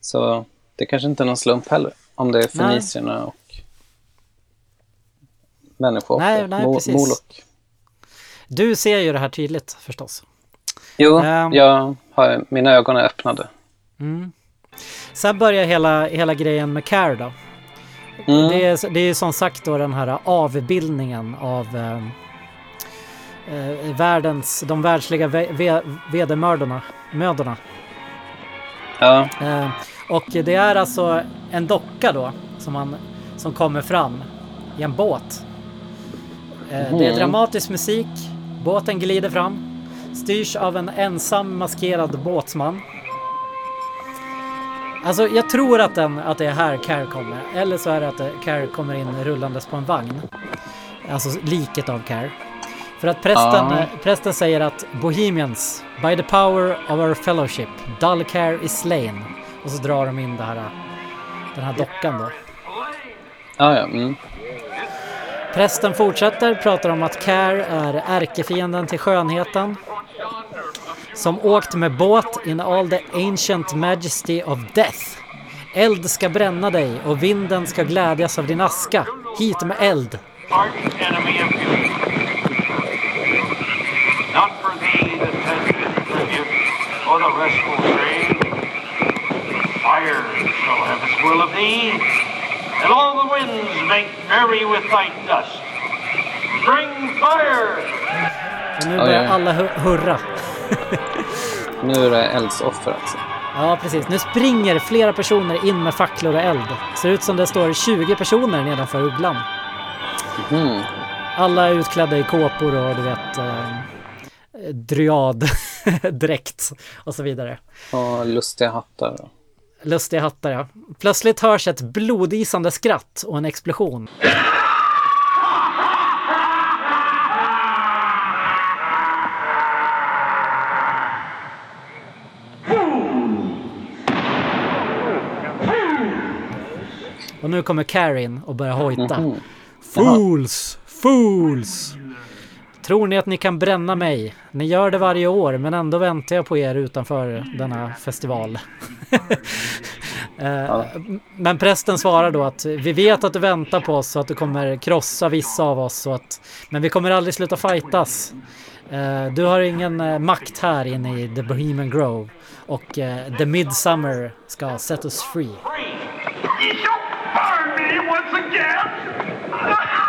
Så det kanske inte är någon slump heller. Om det är Nej. fenicierna och människooffer. Nej, nej, Mo- precis. Molok. Du ser ju det här tydligt förstås. Jo, Ehm. jag har, mina ögon är öppnade. Sen börjar hela, hela grejen med Care då. Mm. Det, är, det är som sagt då den här avbildningen av eh, eh, världens, de världsliga ve, ve, vedermödorna. Mödorna. Ja, Eh, och det är alltså en docka då som, man, som kommer fram i en båt. Eh, Det är Mhm. dramatisk musik, båten glider fram, styrs av en ensam maskerad båtsman. Alltså jag tror att, den, att det är här Care kommer, eller så är det att Care kommer in rullandes på en vagn. Alltså liket av Care. För att prästen, eh, prästen säger att Bohemians, by the power of our fellowship, dull care is slain. Och så drar de in det här, den här dockan då. ja, ja. Mm. Prästen fortsätter, pratar om att Care är ärkefienden till skönheten. Som åkt med båt in all the ancient majesty of death. Eld ska bränna dig och vinden ska glädjas av din aska. Hit med eld. and all the winds make merry with thy dust. Bring fire! Och nu börjar alla hu- hurra. Nu är det eldsoffer alltså. Ja, precis. Nu springer flera personer in med facklor och eld. Ser ut som det står 20 personer nedanför ugglan. Mm. Alla är utklädda i kåpor och du vet eh, dryaddräkt och så vidare. Och lustiga hattar. Lustiga hattar ja. Plötsligt hörs ett blodisande skratt och en explosion. Och nu kommer Karin och börjar hojta. Mhm. Fools! Fools! Tror ni att ni kan bränna mig? Ni gör det varje år, men ändå väntar jag på er utanför denna festival. Eh, Men prästen svarar då att vi vet att du väntar på oss och att du kommer krossa vissa av oss. Och att, men vi kommer aldrig sluta fightas. Eh, Du har ingen eh, makt här inne i The Bohemian Grove. Och The Midsummer ska set us free. You find me once again!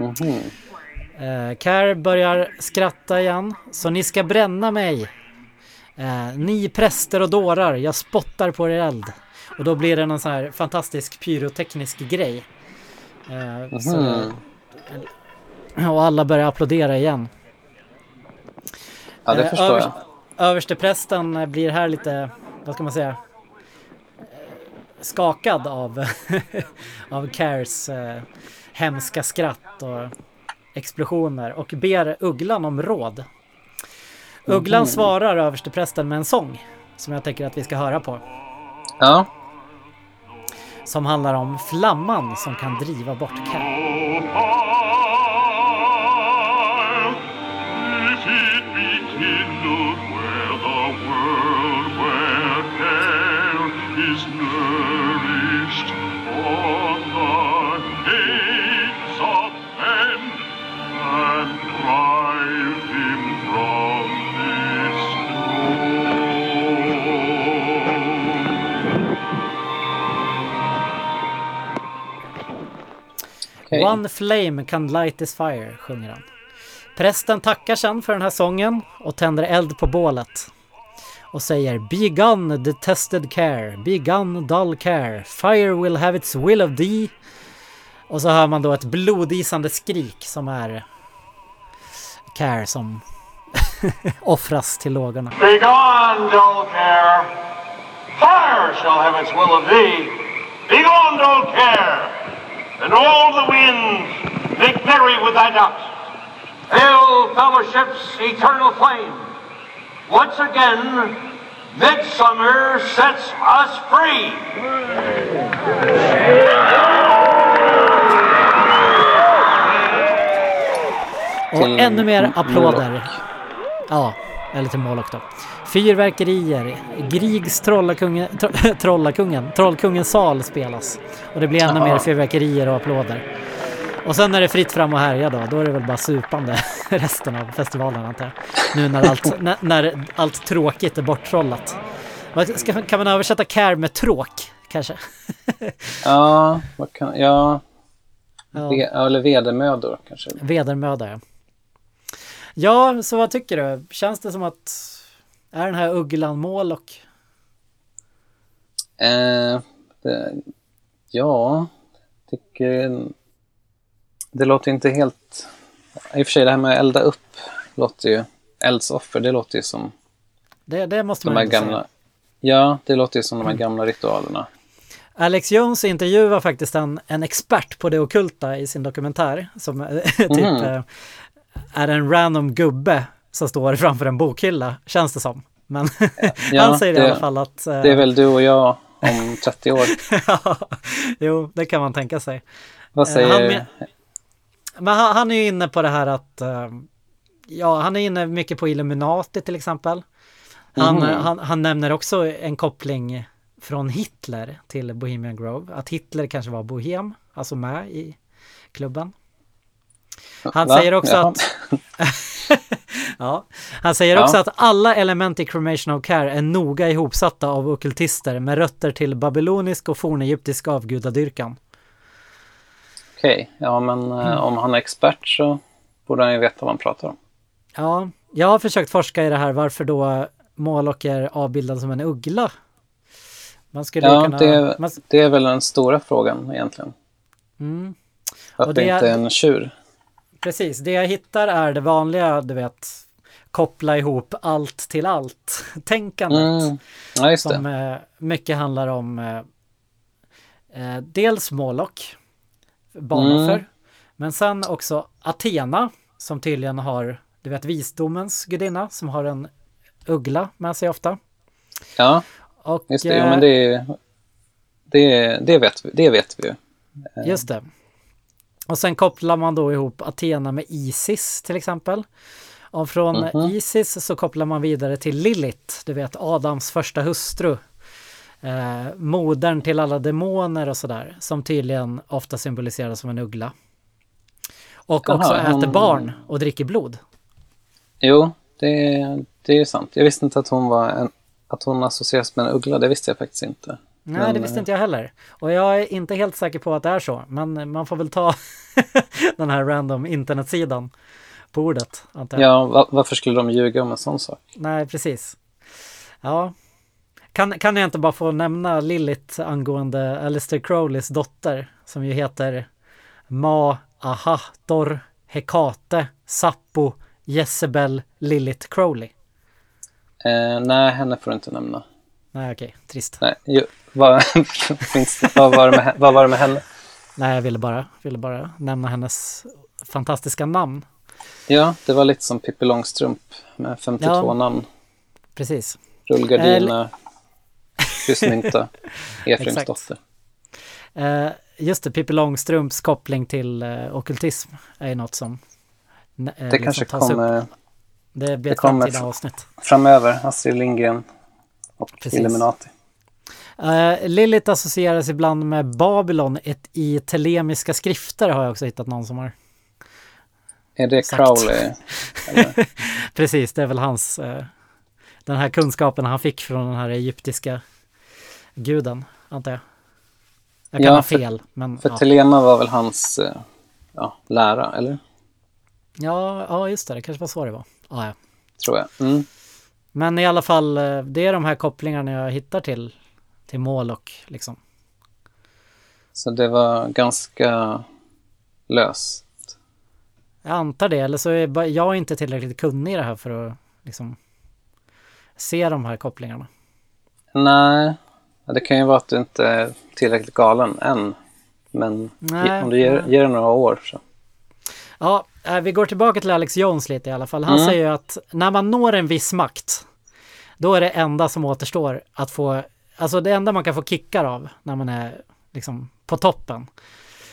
Mhm. Eh, Care börjar skratta igen. Så ni ska bränna mig. Eh, ni präster och dårar, jag spottar på er eld. Och då blir det någon sån här fantastisk pyroteknisk grej. Eh, så, Mhm. och alla börjar applådera igen. Ja, det Eh, förstår övers- jag. Översteprästen eh, blir här lite, vad ska man säga, eh, skakad av, av Cares eh, hemska skratt och explosioner och ber Ugglan om råd. Ugglan Mhm. svarar översteprästen med en sång som jag tänker att vi ska höra på. Ja, Som handlar om flamman som kan driva bort Care. Okej. One flame can light this fire, sjunger han. Prästen tackar sen för den här sången och tänder eld på bålet. Och säger Be gone detested care, be gone dull care, fire will have its will of thee. Och så hör man då ett blodisande skrik som är Care som offras till lågorna. Begone, dull care. Fire shall have its will of thee. Begone, dull care. And all the winds make merry with thy dust. Hail, fellowship's eternal flame. Once again, midsummer sets us free. Och ännu mer applåder. Ja, eller till Moloch då. Fyrverkerier, Griegs trollakungen, tro, trollakungen, Trollkungens sal spelas. Och det blir ännu mer fyrverkerier och applåder. Och sen är det fritt fram och härja då. Då är det väl bara supande resten av festivalen antar jag. Nu när allt, när, när allt tråkigt är borttrollat. Ska- Kan man översätta care med tråk kanske? Ja, vad kan, ja, Ja. eller vedermödor kanske. Vedermöda ja. Ja, så vad tycker du? Känns det som att är den här ugglan mål och Eh, det, ja, tycker... Det låter inte helt... I och för sig, det här med att elda upp låter ju... Eldsoffer, det låter ju som det, det måste de man här ändå säga. gamla... Ja, det låter ju som de här gamla ritualerna. Alex Jones intervjuar faktiskt en, en expert på det ockulta i sin dokumentär som eh, typ Mhm. eh, är en random gubbe som står framför en bokhylla, känns det som. Men Ja, han säger i det- alla fall att... eh, Det är väl du och jag om 30 år. jo, det kan man tänka sig. Vad Eh, säger... han men- Men han, han är ju inne på det här att, eh, ja, han är inne mycket på Illuminati till exempel. Han, eh, han, han nämner också en koppling från Hitler till Bohemian Grove. Att Hitler kanske var bohem, alltså med i klubben. Han Va? säger också Jaha. att ja, han säger Ja. också att alla element i Cremation of Care är noga ihopsatta av ockultister med rötter till babylonisk och fornegyptisk avgudadyrkan. Okej, ja men Mm. eh, om han är expert så borde han ju veta vad han pratar om. Ja, jag har försökt forska i det här varför då Moloch är avbildad som en uggla. Man skulle Ja, kunna... det, Man, det är väl den stora frågan egentligen. mm, Och det är- inte en tjur? precis, det jag hittar är det vanliga, du vet, koppla ihop allt till allt-tänkandet. Mm. Ja, Som eh, mycket handlar om eh, eh, dels Moloch, barnoffer, Mm. men sen också Athena som tydligen har, du vet visdomens gudinna som har en uggla med sig ofta. Ja, Och, Just det, ja, eh, men det, det, det, vet, vi- det vet vi ju. Just det. Och sen kopplar man då ihop Athena med Isis till exempel. Och från Mhm. Isis så kopplar man vidare till Lilith, du vet Adams första hustru. Eh, modern till alla demoner och sådär, som tydligen ofta symboliseras som en uggla. Och Jaha, också äter hon- barn och dricker blod. Jo, det, det är ju sant. Jag visste inte att hon, var en, att hon associeras med en uggla. Det visste jag faktiskt inte. Nej, Men, det visste eh, inte jag heller. Och jag är inte helt säker på att det är så, men man får väl ta den här random internetsidan på ordet, antar jag. Ja, va, varför skulle de ljuga om en sån sak? Nej, precis. Ja. Kan, kan jag inte bara få nämna Lilith angående Alistair Crowleys dotter som ju heter Ma Ahator Hekate Sappo Jezebel Lilith Crowley. Eh, nej, henne får du inte nämna. Nej, okej, trist. Nej, ju, vad, vad, var med, vad var det med henne? Nej, jag ville bara, ville bara nämna hennes fantastiska namn. Ja, det var lite som Pippi Långstrump med 52 Ja. namn. Precis. Rullgardina, kryssmynta, Exakt. Efraimsdotter. Eh, just det, Pippi Långstrumps koppling till eh, ockultism är något som eh, Det kanske tas upp. kommer Det blir ett kommer framtida fr- avsnitt. framöver. Astrid Lindgren och Precis. Illuminati. Uh, Lilith associeras ibland med Babylon ett, i telemiska skrifter har jag också hittat någon som har. Är det Exakt. Crowley? Precis, det är väl hans, eh, den här kunskapen han fick från den här egyptiska guden, antar jag. Jag kan Ja, ha för- fel, men För ja. Telema var väl hans eh, ja, lära, eller? ja, ja, just det, det kanske var så det var. Ja, ja. Tror jag. Mm. Men i alla fall, eh, det är de här kopplingarna jag hittar till, till mål och liksom. Så det var ganska löst. Jag antar det, eller så är jag inte tillräckligt kunnig i det här för att liksom se de här kopplingarna. Nej, det kan ju vara att du inte är tillräckligt galen än. Men Nej, om du ger, nej. ger det några år så. Ja, eh, vi går tillbaka till Alex Jones lite i alla fall. Han Mm. säger att när man når en viss makt, då är det enda som återstår att få, alltså det enda man kan få kickar av när man är liksom på toppen,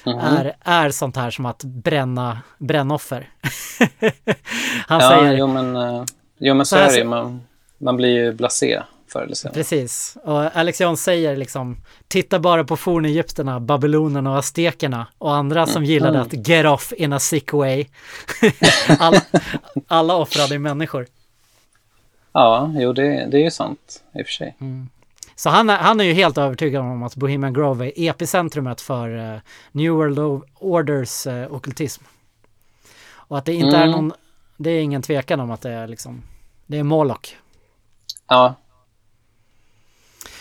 Mhm. är, är sånt här som att bränna brännoffer. Han Ja, säger, jo men, eh, jo, men så, Så är det ju. Man, man blir ju blasé förr eller senare. precis, och Alex Jones säger liksom, titta bara på fornegypterna, babylonerna och aztekerna och andra som gillade Mm. att get off in a sick way. alla, alla offrade människor. Ja, jo det, det är ju sant i och för sig. Så han är, han är ju helt övertygad om att Bohemian Grove är epicentrumet för eh, New World Orders uh, ockultism. Och att det inte är Mm. någon, det är ingen tvekan om att det är liksom, det är Moloch. Ja,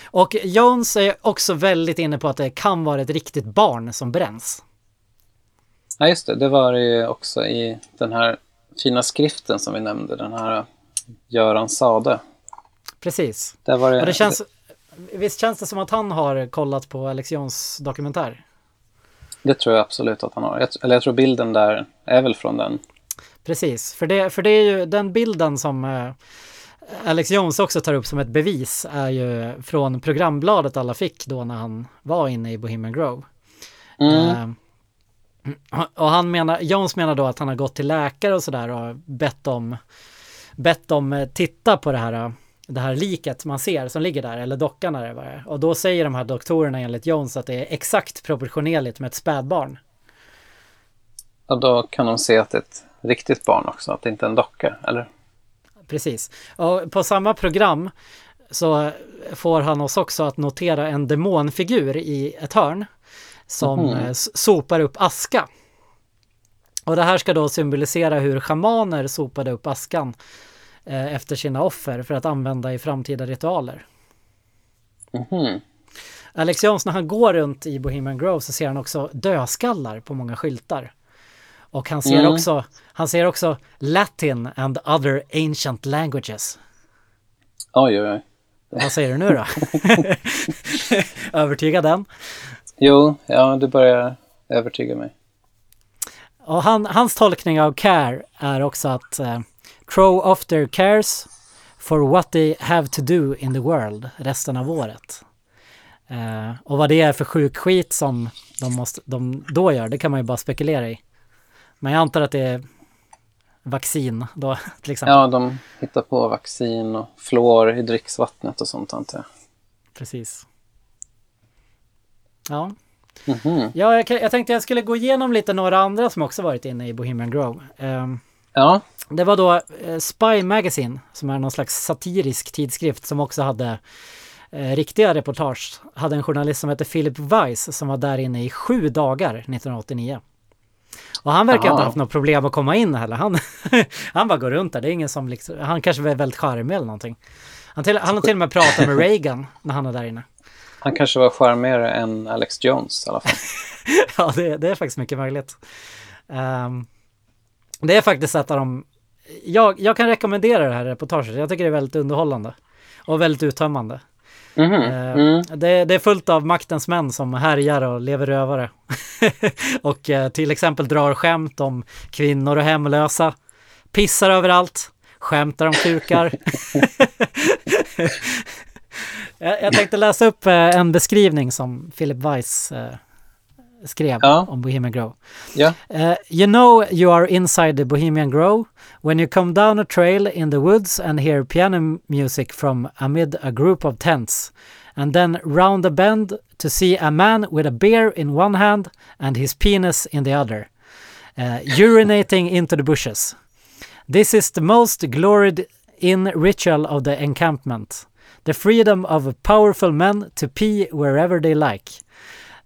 Och Jones är också väldigt inne på att det kan vara ett riktigt barn som bränns. ja, just det. Det var det ju också i den här fina skriften som vi nämnde. Den här Göran Sade. Precis. Där var det, Och det känns, visst känns det som att han har kollat på Alex Jones dokumentär? Det tror jag absolut att han har. Jag, eller jag tror bilden där är väl från den. Precis, för det, för det är ju den bilden som eh, Alex Jones också tar upp som ett bevis är ju från programbladet alla fick då när han var inne i Bohemian Grove. Mm. Eh, och han menar, Jones menar då att han har gått till läkare och sådär och bett om, bett om eh, titta på det här, det här liket man ser som ligger där, eller dockan eller vad det är. Och då säger de här doktorerna enligt Jones att det är exakt proportionerligt med ett spädbarn. Och då kan de se att det är ett riktigt barn också. Att det inte är en docka. Eller? Precis. Och på samma program så får han oss också att notera en demonfigur i ett hörn som s- sopar upp aska. Och det här ska då symbolisera hur schamaner sopade upp askan efter sina offer för att använda i framtida ritualer. Mhm. Alex Jones när han går runt i Bohemian Grove så ser han också dödskallar på många skyltar. Och han ser, Mm. också, han ser också Latin and other ancient languages. Oj, oj, oj. Vad säger du nu då? Övertyga den. Jo, ja, du börjar övertyga mig. Och han, hans tolkning av care är också att eh, Crow ofter cares for what they have to do in the world resten av året. Eh, och vad det är för sjuk skit som de, måste, de då gör, det kan man ju bara spekulera i. Men jag antar att det är vaccin då till exempel. Ja, de hittar på vaccin och fluor i dricksvattnet och sånt antar jag. Precis. Ja, Mhm. ja jag, jag tänkte jag skulle gå igenom lite några andra som också varit inne i Bohemian Grove. Ehm, Ja, Det var då eh, Spy Magazine som är någon slags satirisk tidskrift som också hade eh, riktiga reportage. Hade en journalist som hette Philip Weiss som var där inne i sju dagar 1989. Och han verkar Aha. inte ha haft något problem att komma in heller. Han, han bara går runt där. Det är ingen som liksom, han kanske är väldigt charmig eller någonting. Han, till, han har till och med pratat med Reagan när han är där inne. han kanske var charmigare än Alex Jones i alla fall. Ja, det, det är faktiskt mycket möjligt. Ehm, det är faktiskt ett av de... Jag, jag kan rekommendera det här reportaget. Jag tycker det är väldigt underhållande. Och väldigt uttömmande. Eh, Mm. det, det är fullt av maktens män som härjar och lever rövare. och eh, till exempel drar skämt om kvinnor och hemlösa. Pissar överallt. Skämtar om kukar. jag, jag tänkte läsa upp eh, en beskrivning som Philip Weiss skrev Ja. om Bohemian Grove. Ja. Uh, you know you are inside the Bohemian Grove when you come down a trail in the woods and hear piano music from amid a group of tents, and then round a bend to see a man with a beer in one hand and his penis in the other, uh, urinating into the bushes. This is the most gloried in ritual of the encampment. The freedom of powerful men to pee wherever they like.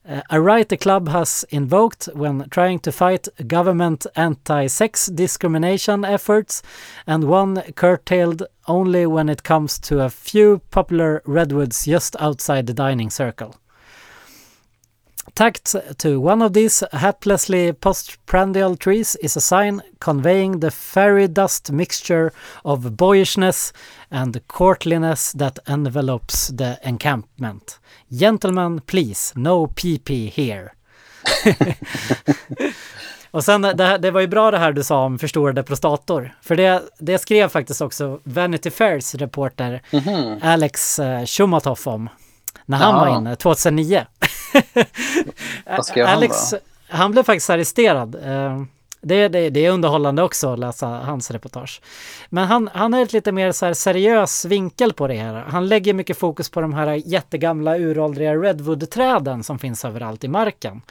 Uh, a right the club has invoked when trying to fight government anti-sex discrimination efforts and one curtailed only when it comes to a few popular redwoods just outside the dining circle. Tacked to one of these haplessly postprandial trees is a sign conveying the fairy dust mixture of boyishness and courtliness that envelopes the encampment. Gentlemen, please, no pee here. Och sen, det, här- det var ju bra det här du sa om förstorade prostator. För det, det skrev faktiskt också Vanity Fairs reporter Mhm. Alex eh, Shumatoff om. När han var Jaha. inne 2009. Vad skrev han Alex, då? han blev faktiskt arresterad. Eh, Det, det, det är underhållande också att läsa hans reportage. Men han, han har ett lite mer så seriös vinkel på det här. Han lägger mycket fokus på de här jättegamla uråldriga redwood-träden som finns överallt i marken.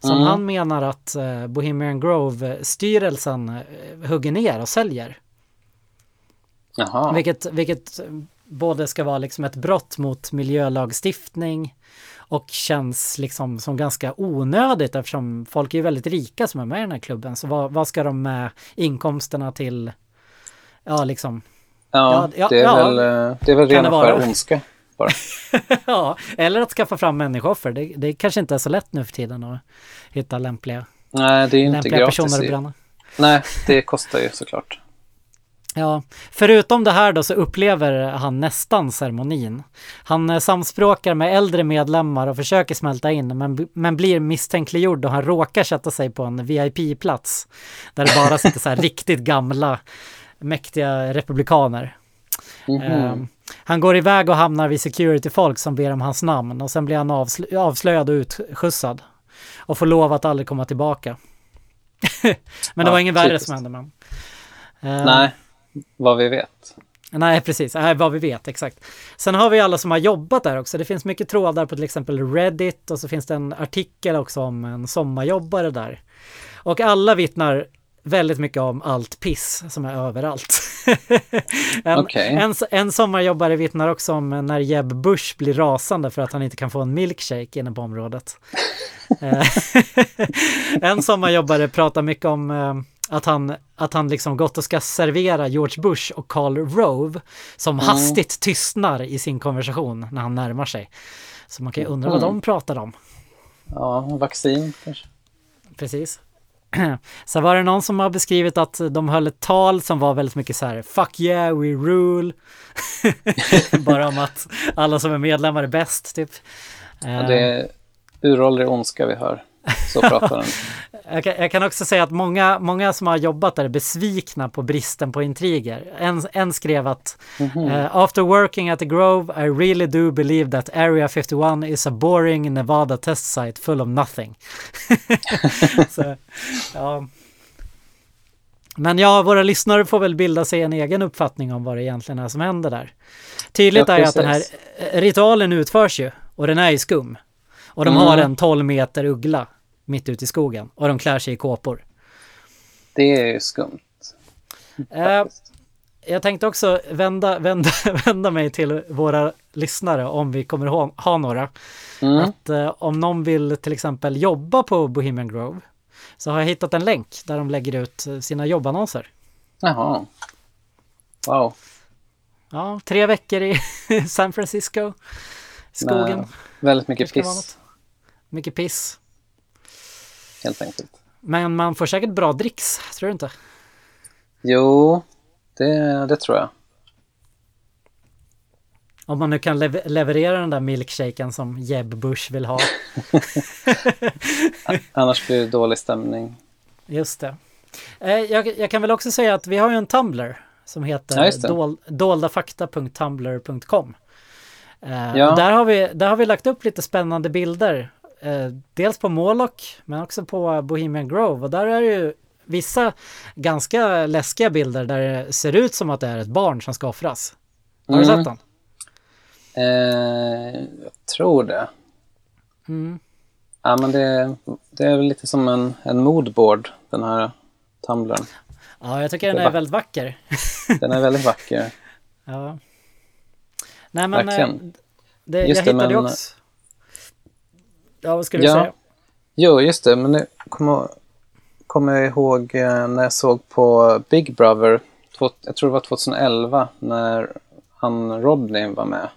Som Mm. han menar att eh, Bohemian Grove-styrelsen eh, hugger ner och säljer. Jaha. Vilket, vilket både ska vara liksom ett brott mot miljölagstiftning och känns liksom som ganska onödigt eftersom folk är ju väldigt rika som är med i den här klubben. Så vad, vad ska de med inkomsterna till? Ja, liksom. Ja, ja, det är ja. väl, eh, det är väl Kan ren det och vara? skär ondska. Ja, eller att skaffa fram människooffer. Det, det kanske inte är så lätt nu för tiden att hitta lämpliga, Nej, det är inte lämpliga gratis. personer att bränna. Nej, det kostar ju såklart. Ja, förutom det här då så upplever han nästan ceremonin. Han eh, samspråkar med äldre medlemmar och försöker smälta in men, men blir misstänkliggjord och han råkar sätta sig på en VIP-plats. Där det bara sitter så här riktigt gamla mäktiga republikaner. Mhm. Ehm, han går iväg och hamnar vid security-folk som ber om hans namn och sen blir han avsl- avslöjad och utskjutsad. Och får lov att aldrig komma tillbaka. men det Ja, var ingen värre som hände med honom. Ehm, Nej, vad vi vet. Nej, precis. Nej, vad vi vet, exakt. Sen har vi alla som har jobbat där också. Det finns mycket trådar på till exempel Reddit och så finns det en artikel också om en sommarjobbare där. Och alla vittnar väldigt mycket om allt piss som är överallt. en, Okej. en, en sommarjobbare vittnar också om när Jeb Bush blir rasande för att han inte kan få en milkshake inne på området. Eh, en sommarjobbare pratar mycket om eh, att han, att han liksom gått och ska servera George Bush och Karl Rove som hastigt tystnar i sin konversation när han närmar sig. Så man kan ju undra vad de pratar om. Ja, vaccin kanske. Precis. Så var det någon som har beskrivit att de höll ett tal som var väldigt mycket så här Fuck yeah, we rule. Bara om att alla som är medlemmar är bäst typ. Ja, det är uråldrig ondska vi hör. Så pratar den. Jag kan, jag kan också säga att många, många som har jobbat där är besvikna på bristen på intriger. En, en skrev att eh, After working at the Grove I really do believe that Area 51 is a boring Nevada test site full of nothing. Så, ja. Men ja, våra lyssnare får väl bilda sig en egen uppfattning om vad det egentligen är som händer där. Tydligt Ja, är att den här ritualen utförs ju och den är ju skum. Och de Mm. har en 12 meter uggla mitt ute i skogen och de klär sig i kåpor. Det är ju skumt. Eh, jag tänkte också vända, vända, vända mig till våra lyssnare om vi kommer ha, ha några. Mm. Att eh, om någon vill till exempel jobba på Bohemian Grove så har jag hittat en länk där de lägger ut eh, sina jobbannonser. Jaha. Wow. Ja, tre veckor i San Francisco, skogen. Med väldigt mycket piss. Mycket piss. Helt enkelt. Men man får säkert bra dricks, tror du inte? Jo, det, det tror jag. Om man nu kan lev- leverera den där milkshaken som Jeb Bush vill ha. Annars blir det dålig stämning. Just det. Eh, jag, jag kan väl också säga att vi har ju en Tumblr som Ja, heter det. dol, doldafakta.tumblr.com. Eh, Ja. där, har vi, där har vi lagt upp lite spännande bilder. Eh, dels på Moloch men också på Bohemian Grove. Och där är det ju vissa ganska läskiga bilder där det ser ut som att det är ett barn som ska offras. Har du Mm. sett den? Eh, jag tror det. Mm. Ja, men det, det är väl lite som en, en moodboard, den här tumblern. Ja, jag tycker den är var- väldigt vacker. Den är väldigt vacker. Ja. Nej men eh, Verkligen. det, Just jag det, hittade men- också... Ja, vad skulle du Ja. säga? Jo, just det. Men det kommer kommer jag ihåg eh, när jag såg på Big Brother, jag tror det var 2011, när han Rodney var med.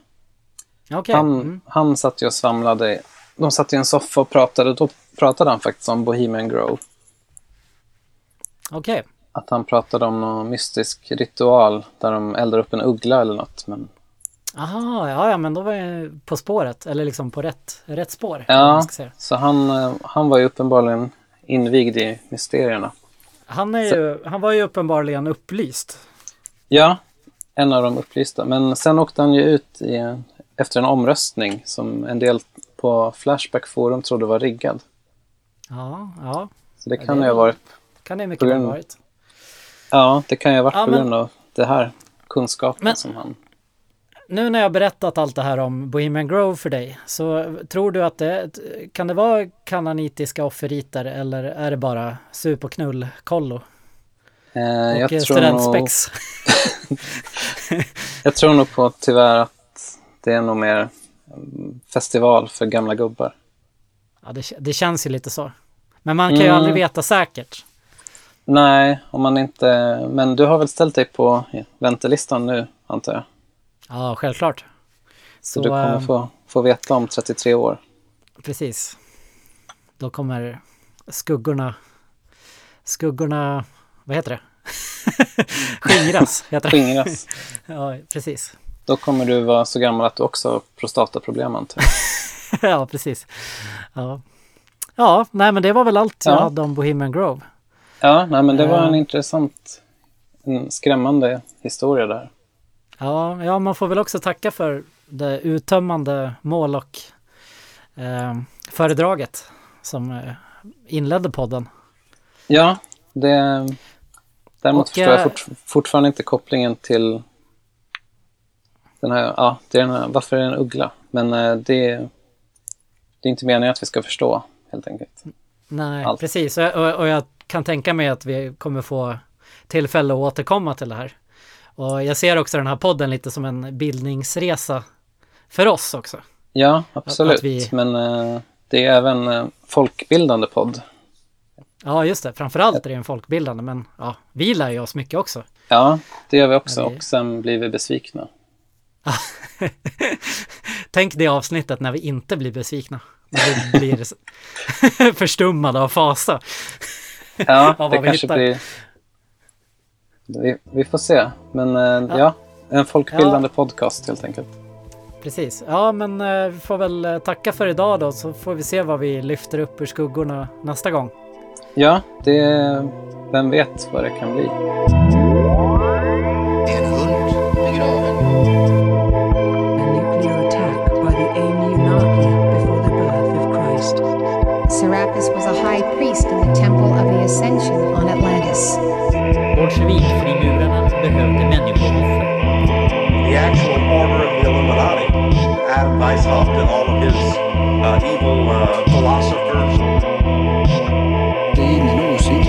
Okej. Han, Mm. han satt ju och svamlade. De satt i en soffa och pratade. Då pratade han faktiskt om Bohemian Grove. Okej. Att han pratade om någon mystisk ritual där de eldar upp en uggla eller något. Men, Aha, ja, ja, men då var jag på spåret, eller liksom på rätt, rätt spår. ja, så han, eh, han var ju uppenbarligen invigd i mysterierna. Han, är ju, han var ju uppenbarligen upplyst. Ja, en av de upplysta. Men sen åkte han ju ut i, efter en omröstning som en del på Flashback Forum trodde var riggad. Ja, ja, Så det Ja, kan det- ju ha varit, kan det mycket På grund- ha varit. ja, det kan ju ha varit Ja, på men- grund av det här kunskapen Men- som han... Nu när jag berättat allt det här om Bohemian Grove för dig, så tror du att det, kan det vara kananitiska offerriter eller är det bara sup och knull-kollo? Eh, Och jag, eh, tror nog, studentspex? jag tror nog på tyvärr att det är nog mer mm, festival för gamla gubbar. Ja, det, det känns ju lite så. Men man kan ju Mm. aldrig veta säkert. Nej, om man inte... Men du har väl ställt dig på väntelistan nu, antar jag? Ja, självklart. Så, du kommer eh, få, få veta om 33 år. Precis. Då kommer skuggorna, skuggorna, vad heter det? Skingras, heter det. Skingras. Ja, precis. Då kommer du vara så gammal att du också har prostataproblem, antar jag. ja, precis. Ja. ja, nej men det var väl allt jag Ja. hade om Bohemian Grove. Ja, nej, men det var en Eh. intressant, en skrämmande historia där. Ja, ja, man får väl också tacka för det uttömmande mål och eh, föredraget som eh, inledde podden. Ja, det... Däremot Och, förstår jag eh, fort, fortfarande inte kopplingen till den här, ja, det är den här, varför är det en uggla? Men eh, det, det är inte meningen att vi ska förstå, helt enkelt. Nej, Allt. precis. Och, och, och jag kan tänka mig att vi kommer få tillfälle att återkomma till det här. Och jag ser också den här podden lite som en bildningsresa för oss också. Ja, absolut. att vi- Men eh, det är även eh, folkbildande podd. Ja, just det. Framförallt är det en folkbildande, men ja, vi lär ju oss mycket också. Ja, det gör vi också. Ja, det- Och sen blir vi besvikna. Tänk det avsnittet när vi inte blir besvikna. När vi blir förstummade av fasa. Ja, det vi kanske hittar. blir... Vi, vi får se. Men eh, ja. en folkbildande podcast helt enkelt. Precis. Ja, men eh, vi får väl eh, tacka för idag då, så får vi se vad vi lyfter upp ur skuggorna nästa gång. Ja, det... Vem vet vad det kan bli. Serapis was a high priest in the Temple of the Ascension on Atlantis. Bolsjevikfrimurarna behövde människooffer. The actual order of the Illuminati, Adam Weishaupt and all of his uh, evil uh, philosophers. Det är ingen åsikt,